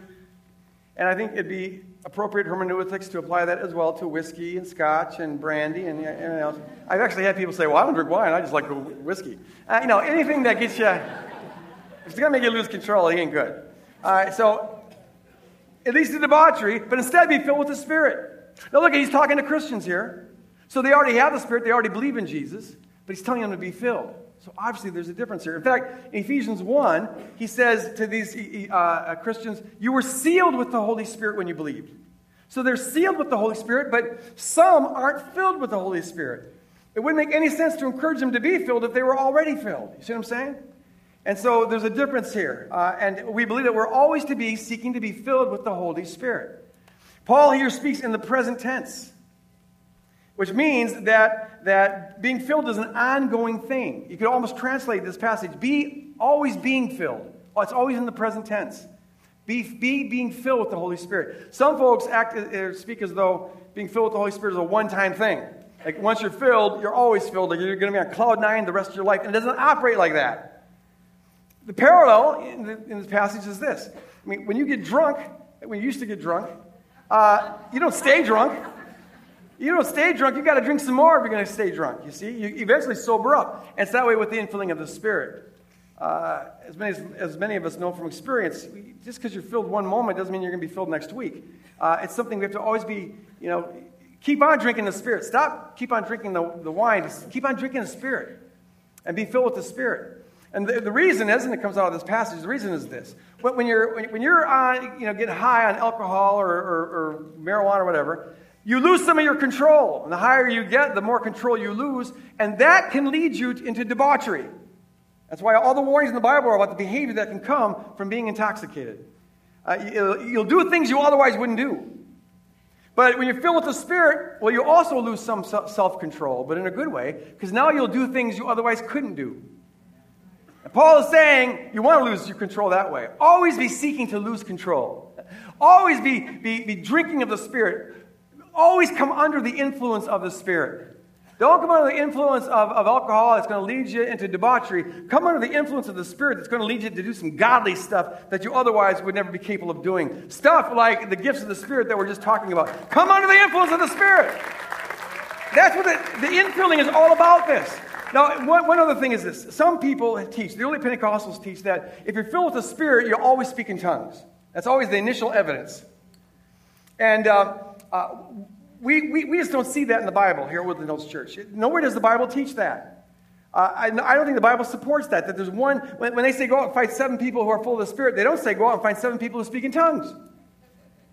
And I think it'd be appropriate hermeneutics to apply that as well to whiskey and scotch and brandy and anything else. I've actually had people say, Well, I don't drink wine, I just like whiskey. Uh, you know, anything that gets you, if it's going to make you lose control, it ain't good. All right, so it leads to debauchery, but instead be filled with the Spirit. Now, look, he's talking to Christians here. So they already have the Spirit, they already believe in Jesus, but he's telling them to be filled. So obviously there's a difference here. In fact, in Ephesians 1, he says to these uh, uh, Christians, You were sealed with the Holy Spirit when you believed. So they're sealed with the Holy Spirit, but some aren't filled with the Holy Spirit. It wouldn't make any sense to encourage them to be filled if they were already filled. You see what I'm saying? And so there's a difference here. Uh, and we believe that we're always to be seeking to be filled with the Holy Spirit. Paul here speaks in the present tense, which means that, that being filled is an ongoing thing. You could almost translate this passage be always being filled. Oh, it's always in the present tense. Be, be being filled with the Holy Spirit. Some folks act, uh, speak as though being filled with the Holy Spirit is a one time thing. Like once you're filled, you're always filled. Like you're going to be on cloud nine the rest of your life. And it doesn't operate like that. The parallel in, the, in this passage is this. I mean, when you get drunk, when you used to get drunk, uh, you don't stay drunk. You don't stay drunk. You've got to drink some more if you're going to stay drunk. You see, you eventually sober up. And it's that way with the infilling of the Spirit. Uh, as, many as, as, many of us know from experience, just because you're filled one moment doesn't mean you're going to be filled next week. Uh, it's something we have to always be, you know, keep on drinking the Spirit. Stop, keep on drinking the, the wine. Keep on drinking the Spirit and be filled with the Spirit. And the, the, reason is, and it comes out of this passage, the reason is this. When, you're, when you're on, you know, getting high on alcohol or, or, or marijuana or whatever, you lose some of your control. And the higher you get, the more control you lose. And that can lead you into debauchery. That's why all the warnings in the Bible are about the behavior that can come from being intoxicated. Uh, you'll, do things you otherwise wouldn't do. But when you're filled with the Spirit, well, you also lose some self control, but in a good way, because now you'll do things you otherwise couldn't do. And Paul is saying you want to lose your control that way. Always be seeking to lose control. Always be, be, be drinking of the Spirit. Always come under the influence of the Spirit. Don't come under the influence of, of alcohol that's going to lead you into debauchery. Come under the influence of the Spirit that's going to lead you to do some godly stuff that you otherwise would never be capable of doing. Stuff like the gifts of the Spirit that we're just talking about. Come under the influence of the Spirit. That's what the, the infilling is all about this. Now, one, one other thing is this. Some people teach, the early Pentecostals teach that if you're filled with the Spirit, you always speak in tongues. That's always the initial evidence. And uh, uh, we, we, we just don't see that in the Bible here at Woodland Hills Church. Nowhere does the Bible teach that. Uh, I, I, don't think the Bible supports that. That there's one, when, when they say go out and find seven people who are full of the Spirit, they don't say go out and find seven people who speak in tongues.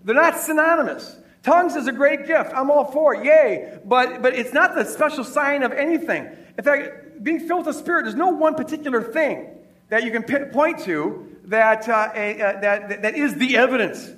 They're not synonymous. Tongues is a great gift. I'm all for it. Yay. But, but it's not the special sign of anything. In fact, being filled with the Spirit, there's no one particular thing that you can point to that, uh, a, uh, that, that is the evidence.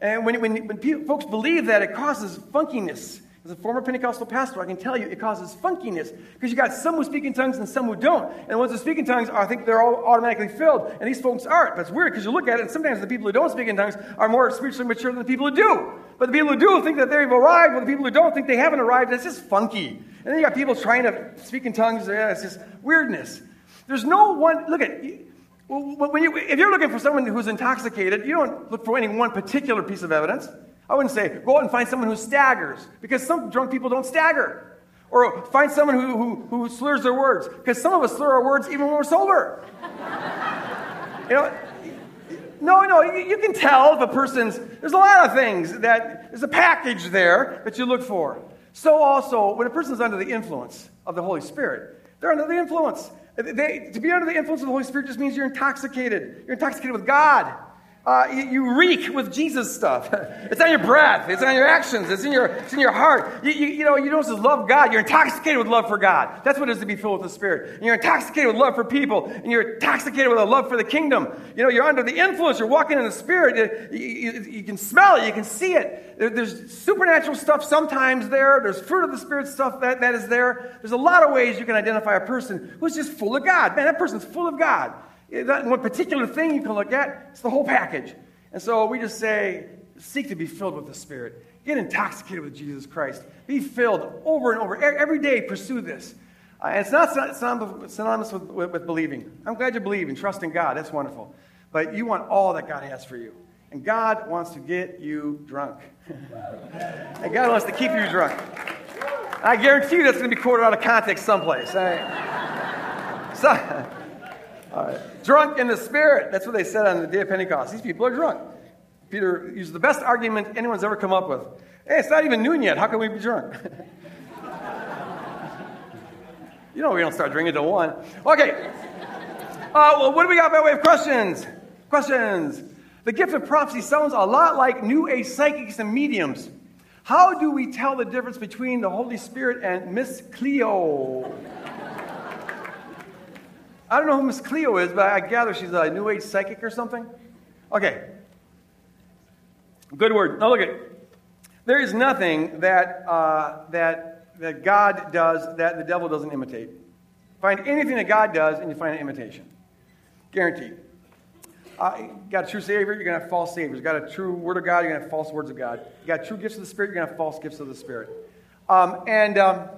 And when, when, when people, folks believe that, it causes funkiness. As a former Pentecostal pastor, I can tell you it causes funkiness because you got some who speak in tongues and some who don't. And the ones who speak in tongues, I think they're all automatically filled, and these folks aren't. But it's weird because you look at it, and sometimes the people who don't speak in tongues are more spiritually mature than the people who do. But the people who do think that they've arrived, but the people who don't think they haven't arrived. It's just funky. And then you got people trying to speak in tongues. Yeah, it's just weirdness. There's no one. Look at. When you, if you're looking for someone who's intoxicated, you don't look for any one particular piece of evidence. I wouldn't say go out and find someone who staggers, because some drunk people don't stagger. Or find someone who, who, who slurs their words, because some of us slur our words even when we're sober. you know, no, no, you, you, can tell if a person's, there's a lot of things that, there's a package there that you look for. So also, when a person is under the influence of the Holy Spirit, they're under the influence. They, to be under the influence of the Holy Spirit just means you're intoxicated. You're intoxicated with God. Uh, you, you, reek with Jesus stuff. it's on your breath. It's on your actions. It's in your, it's in your heart. You, you, you, know, you don't just love God. You're intoxicated with love for God. That's what it is to be filled with the Spirit. And you're intoxicated with love for people. And you're intoxicated with a love for the kingdom. You know, you're under the influence. You're walking in the Spirit. You, can smell it. You can see it. There, there's supernatural stuff sometimes there. There's fruit of the Spirit stuff that, that is there. There's a lot of ways you can identify a person who's just full of God. Man, that person's full of God. Not one particular thing you can look at, it's the whole package. And so we just say, seek to be filled with the Spirit. Get intoxicated with Jesus Christ. Be filled over and over. Every day, pursue this. Uh, and it's not synonymous with, with, with believing. I'm glad you believe and trust in God. That's wonderful. But you want all that God has for you. And God wants to get you drunk. and God wants to keep you drunk. I guarantee you that's going to be quoted out of context someplace. Right? So, drunk in the Spirit. That's what they said on the day of Pentecost. These people are drunk. Peter used the best argument anyone's ever come up with. Hey, it's not even noon yet. How can we be drunk? You know we don't start drinking until 1. Okay. Uh, well, what do we got by way of questions? Questions. The gift of prophecy sounds a lot like New Age psychics and mediums. How do we tell the difference between the Holy Spirit and Miss Cleo? I don't know who Miss Cleo is, but I gather she's a New Age psychic or something. Okay. Good word. Now look at there is nothing that, uh, that, that God does that the devil doesn't imitate. Find anything that God does, and you find an imitation. Guaranteed. Uh, got a true Savior, you're going to have false Saviors. You got a true Word of God, you're going to have false words of God. You got true gifts of the Spirit, you're going to have false gifts of the Spirit. Um, and um,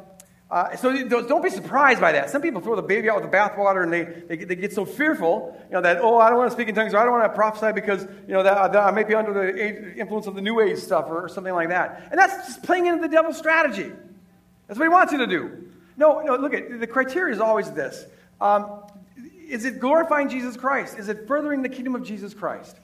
uh, so don't be surprised by that. Some people throw the baby out with the bathwater and they, they, they, get so fearful, you know, that, oh, I don't want to speak in tongues or I don't want to prophesy because, you know, that, that I may be under the influence of the New Age stuff or, or something like that. And that's just playing into the devil's strategy. That's what he wants you to do. No, no, look at the criteria is always this. Um, is it glorifying Jesus Christ? Is it furthering the kingdom of Jesus Christ?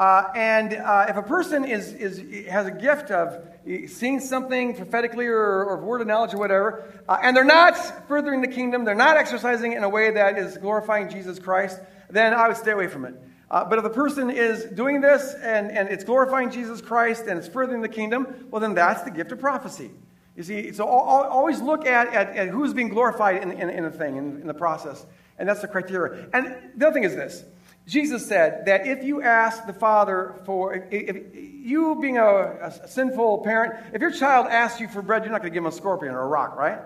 Uh, and uh, if a person is, is, has a gift of seeing something prophetically or, or word of knowledge or whatever, uh, and they're not furthering the kingdom, they're not exercising in a way that is glorifying Jesus Christ, then I would stay away from it. Uh, but if the person is doing this and, and it's glorifying Jesus Christ and it's furthering the kingdom, well, then that's the gift of prophecy. You see, so always look at, at, at who's being glorified in, in, in a thing, in, in the process. And that's the criteria. And the other thing is this Jesus said that if you ask the Father for, if, you being a, a, sinful parent, if your child asks you for bread, you're not going to give him a scorpion or a rock, right?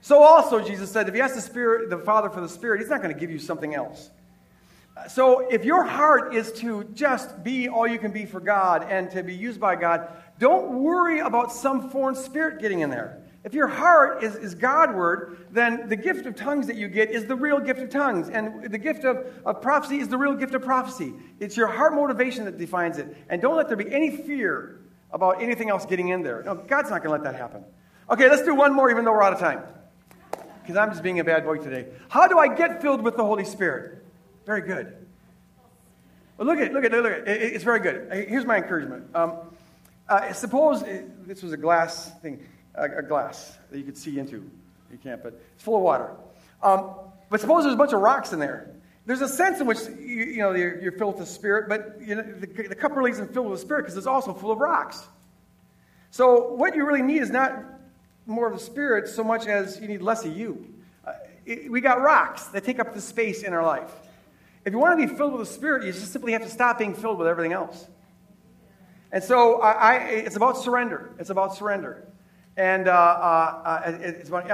So also, Jesus said, if you ask the Spirit, the Father for the Spirit, He's not going to give you something else. So if your heart is to just be all you can be for God and to be used by God, don't worry about some foreign spirit getting in there. If your heart is, is Godward, then the gift of tongues that you get is the real gift of tongues. And the gift of, of prophecy is the real gift of prophecy. It's your heart motivation that defines it. And don't let there be any fear about anything else getting in there. No, God's not going to let that happen. Okay, let's do one more, even though we're out of time. Because I'm just being a bad boy today. How do I get filled with the Holy Spirit? Very good. Well, look at look at it look at it. it's very good. Here's my encouragement. Um, uh, suppose it, this was a glass thing a, a, glass that you could see into. You can't, but it's full of water. Um, but suppose there's a bunch of rocks in there. There's a sense in which you, you know you're, you're, filled with the Spirit, but you know, the, the cup really isn't filled with the Spirit because it's also full of rocks. So what you really need is not more of the Spirit so much as you need less of you. Uh, it, we got rocks that take up the space in our life. If you want to be filled with the Spirit, you just simply have to stop being filled with everything else. And so I, I, it's about surrender. It's about surrender and uh, uh, uh it's about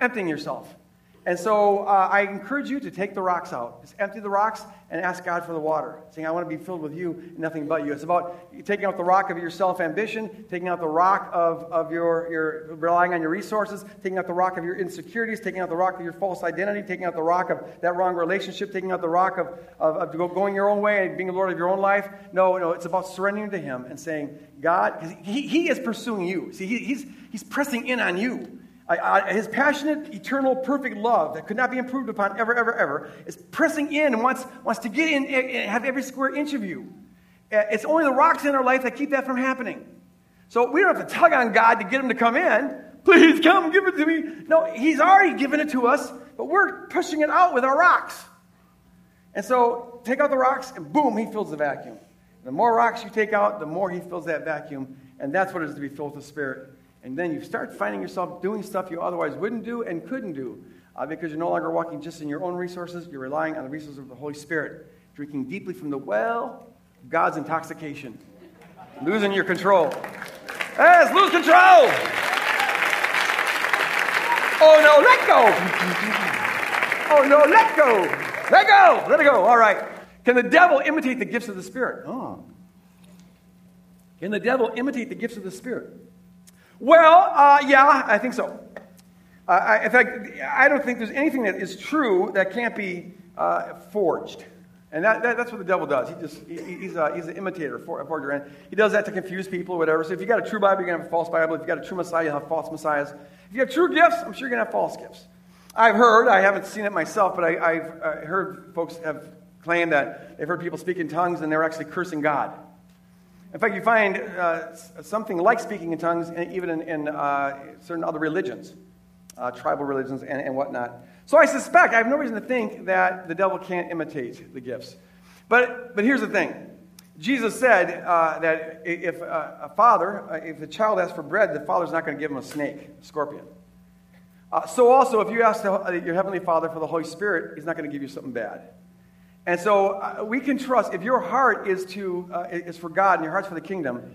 emptying yourself. And so uh, I encourage you to take the rocks out. Just empty the rocks and ask God for the water, saying, I want to be filled with you, and nothing but you. It's about taking out the rock of your self ambition, taking out the rock of, of your, your relying on your resources, taking out the rock of your insecurities, taking out the rock of your false identity, taking out the rock of that wrong relationship, taking out the rock of, of, of going your own way and being the Lord of your own life. No, no, it's about surrendering to Him and saying, God, because he, he is pursuing you. See, he, he's, he's pressing in on you. His passionate, eternal, perfect love that could not be improved upon ever, ever, ever is pressing in and wants, wants to get in and have every square inch of you. Uh, it's only the rocks in our life that keep that from happening. So we don't have to tug on God to get him to come in. Please come, give it to me. No, he's already given it to us, but we're pushing it out with our rocks. And so take out the rocks, and boom, he fills the vacuum. The more rocks you take out, the more he fills that vacuum. And that's what it is to be filled with the Spirit. And then you start finding yourself doing stuff you otherwise wouldn't do and couldn't do uh, because you're no longer walking just in your own resources. You're relying on the resources of the Holy Spirit, drinking deeply from the well of God's intoxication, losing your control. Yes, lose control! Oh no, let go! Oh no, let go! Let go! Let it go! All right. Can the devil imitate the gifts of the Spirit? Oh. Can the devil imitate the gifts of the Spirit? Well, uh, yeah, I think so. Uh, I, in fact, I don't think there's anything that is true that can't be uh, forged. And that, that, that's what the devil does. He just, he, he's, a, he's an imitator, for, forger. And he does that to confuse people or whatever. So if you got a true Bible, you're going to have a false Bible. If you got a true Messiah, you'll have false Messiahs. If you have true gifts, I'm sure you're going to have false gifts. I've heard, I haven't seen it myself, but I, have heard folks have claimed that they've heard people speak in tongues and they're actually cursing God. In fact, you find uh, something like speaking in tongues even in, in uh, certain other religions. uh, tribal religions, and, and whatnot. So I suspect, I have no reason to think that the devil can't imitate the gifts. But, but here's the thing Jesus said uh, that if uh, a father, uh, if the child asks for bread, the father's not going to give him a snake, a scorpion. Uh, so also, if you ask the, uh, your heavenly Father for the Holy Spirit, He's not going to give you something bad. And so uh, we can trust if your heart is to is for God and your heart's for the kingdom,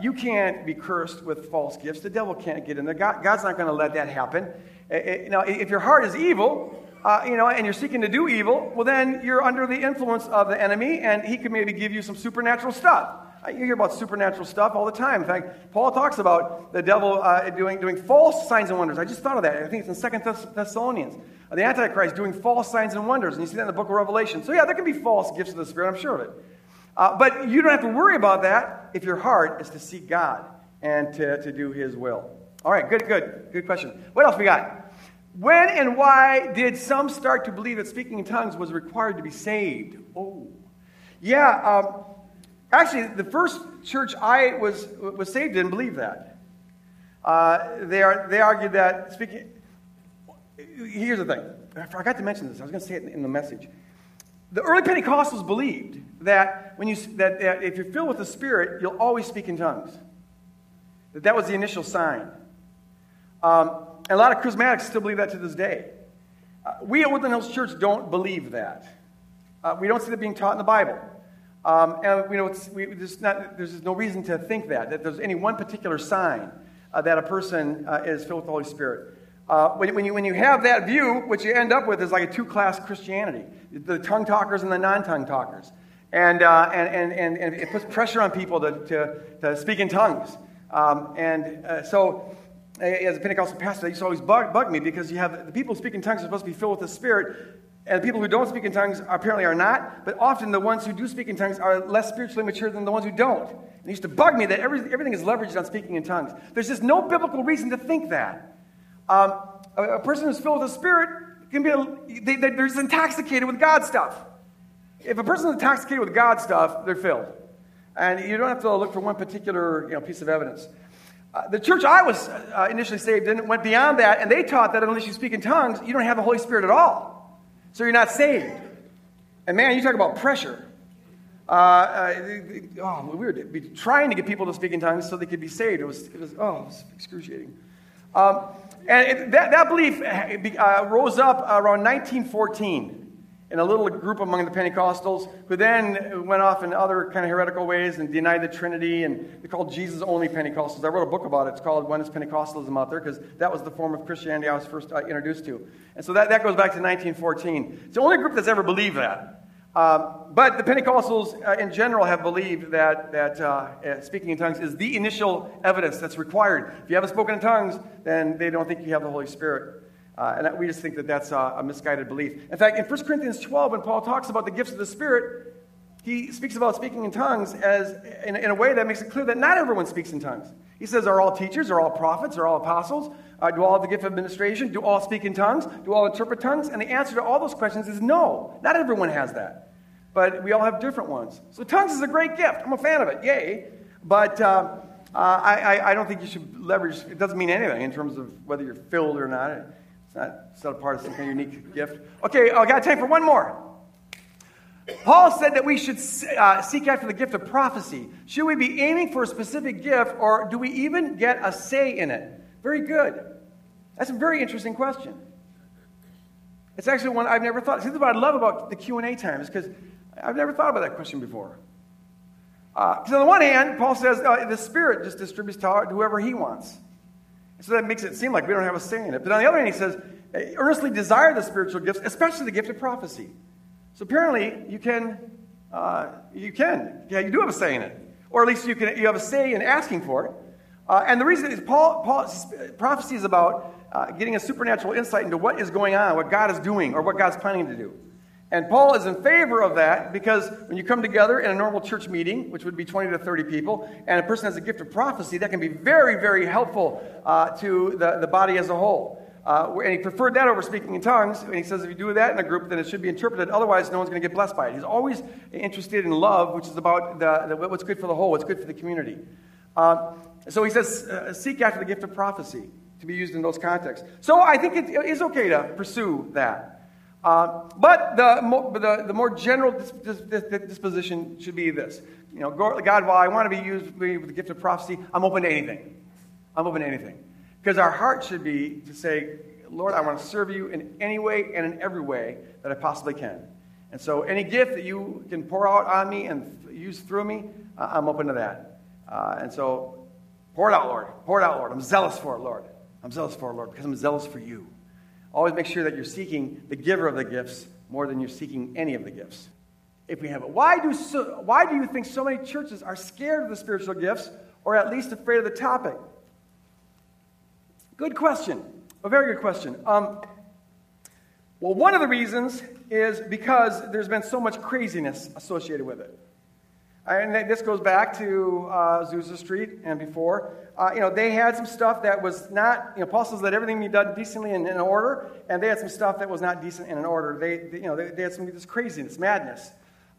you can't be cursed with false gifts. The devil can't get in there. God, God's not going to let that happen. now, if your heart is evil, uh, you know, and you're seeking to do evil, well, then you're under the influence of the enemy, and he could maybe give you some supernatural stuff. Uh, you hear about supernatural stuff all the time. In fact, Paul talks about the devil uh, doing, doing false signs and wonders. I just thought of that. I think it's in Second Thess- Thessalonians. The Antichrist doing false signs and wonders. And you see that in the book of Revelation. So, yeah, there can be false gifts of the Spirit, I'm sure of it. Uh, but you don't have to worry about that if your heart is to seek God and to, to do His will. All right, good, good, good question. What else we got? When and why did some start to believe that speaking in tongues was required to be saved? Oh, yeah. Um, actually, the first church I was, was saved didn't believe that. Uh, they, are, they argued that speaking. Here's the thing. I forgot to mention this. I was going to say it in the message. The early Pentecostals believed that, when you, that, that if you're filled with the Spirit, you'll always speak in tongues. That that was the initial sign. Um, and a lot of charismatics still believe that to this day. Uh, we at Woodland Hills Church don't believe that. Uh, we don't see that being taught in the Bible. Um, and you know, we, there's, not, there's no reason to think that, that there's any one particular sign uh, that a person uh, is filled with the Holy Spirit. Uh, when, when, you, when you have that view, what you end up with is like a two class Christianity the tongue talkers and the non tongue talkers. And, uh, and, and, and, it puts pressure on people to, to, to speak in tongues. Um, and so as a Pentecostal pastor, that used to always bug, bug me because you have the people who speak in tongues are supposed to be filled with the Spirit, and the people who don't speak in tongues apparently are not, but often the ones who do speak in tongues are less spiritually mature than the ones who don't. And it used to bug me that every, everything is leveraged on speaking in tongues. There's just no biblical reason to think that. Um, a, person who's filled with the Spirit can be, a, they, they're just intoxicated with God stuff. If a person's intoxicated with God stuff, they're filled. And you don't have to look for one particular you know, piece of evidence. Uh, the church I was uh, initially saved in went beyond that, and they taught that unless you speak in tongues, you don't have the Holy Spirit at all. So you're not saved. And man, you talk about pressure. Uh, uh oh, we were trying to get people to speak in tongues so they could be saved. It was, it was oh, it was excruciating. Um, and it, that, that belief uh, rose up around 1914 in a little group among the Pentecostals who then went off in other kind of heretical ways and denied the Trinity, and they called Jesus only Pentecostals. I wrote a book about it. It's called Oneness Pentecostalism Out There? because that was the form of Christianity I was first uh, introduced to. And so that, that goes back to 1914. It's the only group that's ever believed that. Um, but the Pentecostals uh, in general have believed that, that uh, uh speaking in tongues is the initial evidence that's required. If you haven't spoken in tongues, then they don't think you have the Holy Spirit. Uh, and we just think that that's a, a, misguided belief. In fact, in 1 Corinthians 12, when Paul talks about the gifts of the Spirit, he speaks about speaking in tongues as in, in a way that makes it clear that not everyone speaks in tongues. He says, Are all teachers, are all prophets, are all apostles? Uh, do all have the gift of administration? Do all speak in tongues? Do all interpret tongues? And the answer to all those questions is no. Not everyone has that. But we all have different ones. So tongues is a great gift. I'm a fan of it. Yay. But uh, uh, I, I, don't think you should leverage, it doesn't mean anything in terms of whether you're filled or not. It's not, it's not a part of some kind of unique gift. Okay, I got time for one more. Paul said that we should uh, seek after the gift of prophecy. Should we be aiming for a specific gift, or do we even get a say in it? Very good. That's a very interesting question. It's actually one I've never thought. See, what I love about the Q and A time is because I've never thought about that question before. Because uh, on the one hand, Paul says uh, the Spirit just distributes to whoever He wants. So that makes it seem like we don't have a say in it. But on the other hand, he says, earnestly desire the spiritual gifts, especially the gift of prophecy. So apparently, you can, uh, you can, yeah, you do have a say in it, or at least you can, you have a say in asking for it. Uh, and the reason is Paul, Paul prophecy is about uh, getting a supernatural insight into what is going on, what God is doing, or what God's planning to do. And Paul is in favor of that because when you come together in a normal church meeting, which would be 20 to 30 people, and a person has a gift of prophecy, that can be very, very helpful uh, to the, the body as a whole. Uh, and he preferred that over speaking in tongues. And he says if you do that in a group, then it should be interpreted. Otherwise, no one's going to get blessed by it. He's always interested in love, which is about the, the, what's good for the whole, what's good for the community. Uh, so he says, uh, seek after the gift of prophecy. to be used in those contexts. So I think it is okay to pursue that. Uh, but the, the, the, more general disposition should be this. You know, God, while I want to be used with the gift of prophecy, I'm open to anything. I'm open to anything. Because our heart should be to say, Lord, I want to serve you in any way and in every way that I possibly can. And so, any gift that you can pour out on me and use through me, uh, I'm open to that. Uh, and so, pour it out, Lord. Pour it out, Lord. I'm zealous for it, Lord. I'm zealous for it, Lord, because I'm zealous for you. Always make sure that you're seeking the giver of the gifts more than you're seeking any of the gifts. If we have it. Why do, so, why do you think so many churches are scared of the spiritual gifts or at least afraid of the topic? Good question. A very good question. Um, well, one of the reasons is because there's been so much craziness associated with it. And this goes back to uh, Azusa Street and before. Uh, you know, they had some stuff that was not, you know, Paul says let everything be done decently and in order, and they had some stuff that was not decent and in order. They, they you know, they, they, had some this craziness, madness.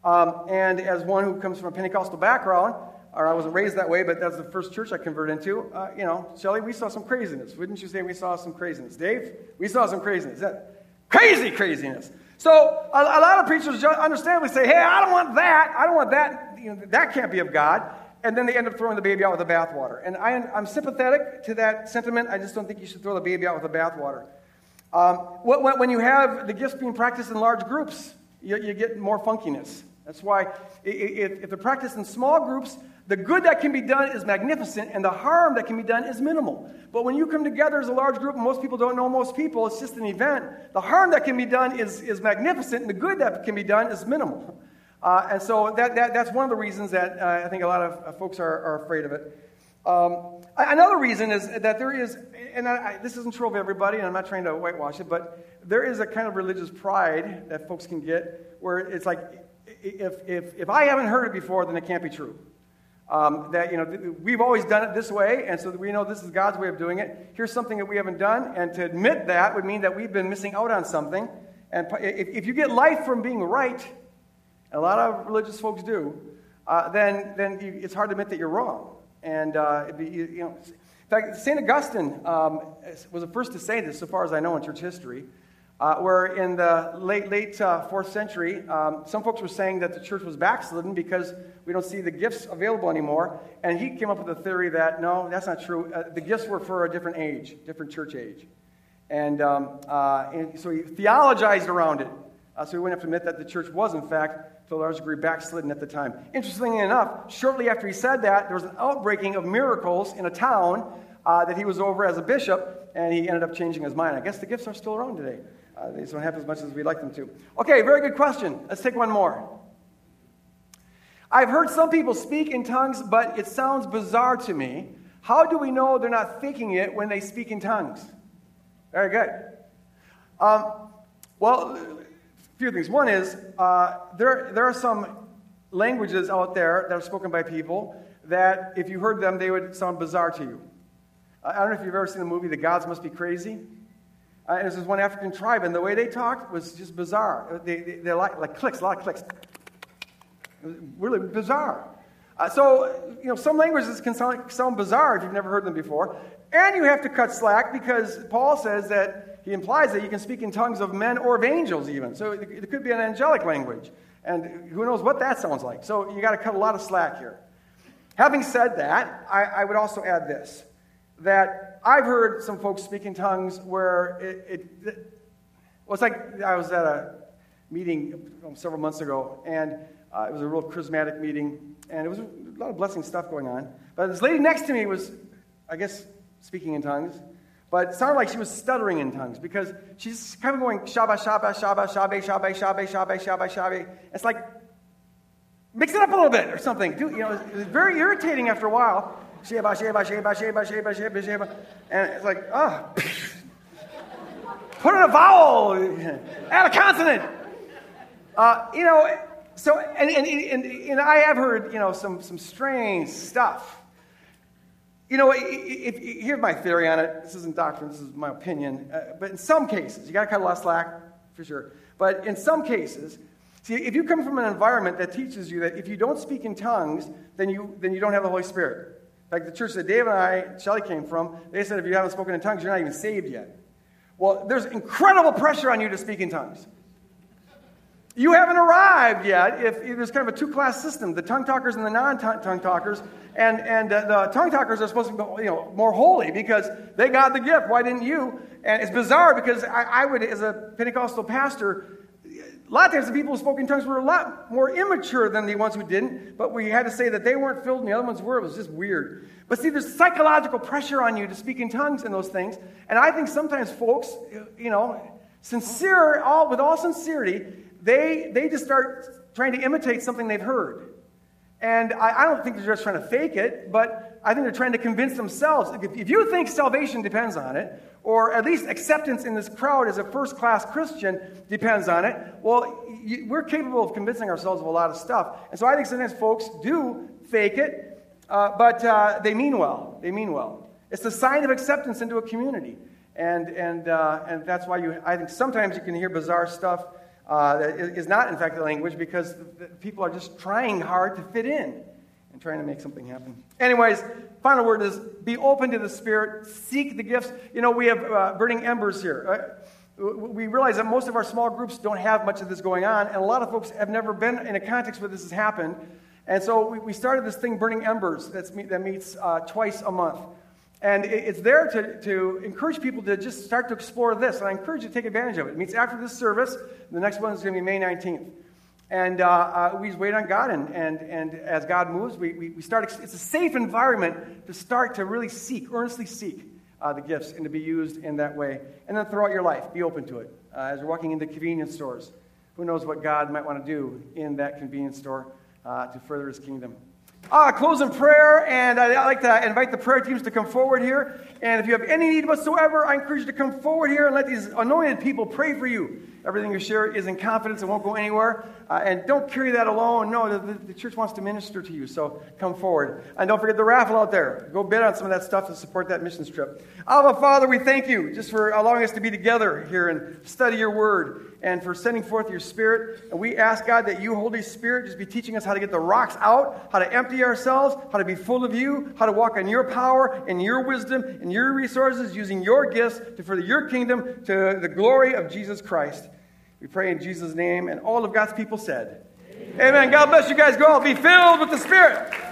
Um, and as one who comes from a Pentecostal background, or I wasn't raised that way, but that's the first church I converted into. Uh, you know, Shelly, we saw some craziness. Wouldn't you say we saw some craziness? Dave, we saw some craziness. That crazy craziness. So a, a lot of preachers understandably say, "Hey, I don't want that. I don't want that. You know, that can't be of God." And then they end up throwing the baby out with the bathwater. And I, am sympathetic to that sentiment. I just don't think you should throw the baby out with the bathwater. Um, when, you have the gifts being practiced in large groups, you, you get more funkiness. That's why if, if they're practiced in small groups, the good that can be done is magnificent, and the harm that can be done is minimal. But when you come together as a large group, and most people don't know most people, it's just an event, the harm that can be done is, is magnificent, and the good that can be done is minimal. Uh, and so that, that, that's one of the reasons that uh, I think a lot of uh, folks are, are afraid of it. Um, another reason is that there is, and I, this isn't true of everybody, and I'm not trying to whitewash it, but there is a kind of religious pride that folks can get where it's like, if, if, if I haven't heard it before, then it can't be true. Um, that, you know, we've always done it this way, and so we know this is God's way of doing it. Here's something that we haven't done, and to admit that would mean that we've been missing out on something. And if, if you get life from being right, a lot of religious folks do, uh, then, then you, it's hard to admit that you're wrong. And, uh, be, you, know, in fact, St. Augustine um, was the first to say this, so far as I know, in church history. Uh, where in the late, late uh, fourth century, um, some folks were saying that the church was backslidden because we don't see the gifts available anymore. And he came up with a theory that no, that's not true. Uh, the gifts were for a different age, different church age. And, um, uh, and so he theologized around it. Uh, so he wouldn't have to admit that the church was, in fact, to a large degree, backslidden at the time. Interestingly enough, shortly after he said that, there was an outbreaking of miracles in a town uh, that he was over as a bishop, and he ended up changing his mind. I guess the gifts are still around today. Uh, they don't happen as much as we'd like them to. Okay, very good question. Let's take one more. I've heard some people speak in tongues, but it sounds bizarre to me. How do we know they're not thinking it when they speak in tongues? Very good. Um, well, few things. One is uh, there, there are some languages out there that are spoken by people that, if you heard them, they would sound bizarre to you. I don't know if you've ever seen the movie The Gods Must Be Crazy. Uh, and this is one African tribe, and the way they talked was just bizarre. They, they, they're like, like clicks, a lot of clicks. Really bizarre. Uh, so, you know, some languages can sound, sound bizarre if you've never heard them before. And you have to cut slack because Paul says that he implies that you can speak in tongues of men or of angels, even. So it, it could be an angelic language. And who knows what that sounds like. So you got to cut a lot of slack here. Having said that, I, I would also add this that I've heard some folks speak in tongues where it, it, it well, it's like I was at a meeting several months ago, and uh, it was a real charismatic meeting, and it was a lot of blessing stuff going on. But this lady next to me was, I guess, speaking in tongues, but it sounded like she was stuttering in tongues because she's kind of going shaba, shaba, shaba, shabe, shabe, shabe, shabe, shabe, shabe. It's like, mix it up a little bit or something. Do, you know, it was very irritating after a while. Sheba, Sheba, Sheba, Sheba, Sheba, Sheba, Sheba. And it's like, ah, oh. put in a vowel, add a consonant. Uh, you know, so, and, and, and, and, I have heard, you know, some, some strange stuff. You know, if, if, here's my theory on it. This isn't doctrine, this is my opinion. Uh, but in some cases, you got to cut a lot of slack, for sure. But in some cases, see, if you come from an environment that teaches you that if you don't speak in tongues, then you, then you don't have the Holy Spirit Like the church that Dave and I, Shelly came from, they said if you haven't spoken in tongues, you're not even saved yet. Well, there's incredible pressure on you to speak in tongues. You haven't arrived yet if, if there's kind of a two class system the tongue talkers and the non tongue talkers. And, and uh, the tongue talkers are supposed to be you know, more holy because they got the gift. Why didn't you? And it's bizarre because I, I would, as a Pentecostal pastor, a lot of times the people who spoke in tongues were a lot more immature than the ones who didn't, but we had to say that they weren't filled and the other ones were. It was just weird. But see, there's psychological pressure on you to speak in tongues and those things. And I think sometimes folks, you know, sincere, all, with all sincerity, they, they just start trying to imitate something they've heard. And I, I, don't think they're just trying to fake it, but I think they're trying to convince themselves. If, if you think salvation depends on it, or at least acceptance in this crowd as a first class Christian depends on it, well, you, we're capable of convincing ourselves of a lot of stuff. And so I think sometimes folks do fake it, uh, but uh, they mean well. They mean well. It's a sign of acceptance into a community. And, and, uh, and that's why you, I think sometimes you can hear bizarre stuff uh, is not, in fact, the language because people are just trying hard to fit in and trying to make something happen. Anyways, final word is be open to the Spirit, seek the gifts. You know, we have uh, burning embers here. Uh, we realize that most of our small groups don't have much of this going on, and a lot of folks have never been in a context where this has happened. And so we, we started this thing, Burning Embers, that's, that meets uh, twice a month. And it's there to, to encourage people to just start to explore this. And I encourage you to take advantage of it. It meets after this service. The next one is going to be May 19th. And uh, uh, we just wait on God. And, and, and as God moves, we, we, we start. It's a safe environment to start to really seek, earnestly seek uh, the gifts and to be used in that way. And then throughout your life, be open to it. Uh, as you're walking into convenience stores, who knows what God might want to do in that convenience store uh, to further his kingdom. Uh, close in prayer, and I'd like to invite the prayer teams to come forward here. And if you have any need whatsoever, I encourage you to come forward here and let these anointed people pray for you. Everything you share is in confidence and won't go anywhere. Uh, and don't carry that alone. No, the, the, church wants to minister to you, so come forward. And don't forget the raffle out there. Go bid on some of that stuff to support that mission trip. Abba, Father, we thank you just for allowing us to be together here and study your word and for sending forth your spirit. And we ask, God, that you, Holy Spirit, just be teaching us how to get the rocks out, how to empty ourselves, how to be full of you, how to walk in your power and your wisdom and your resources, using your gifts to further your kingdom to the glory of Jesus Christ. We pray in Jesus' name. And all of God's people said, Amen. Amen. God bless you guys. Go out. Be filled with the Spirit.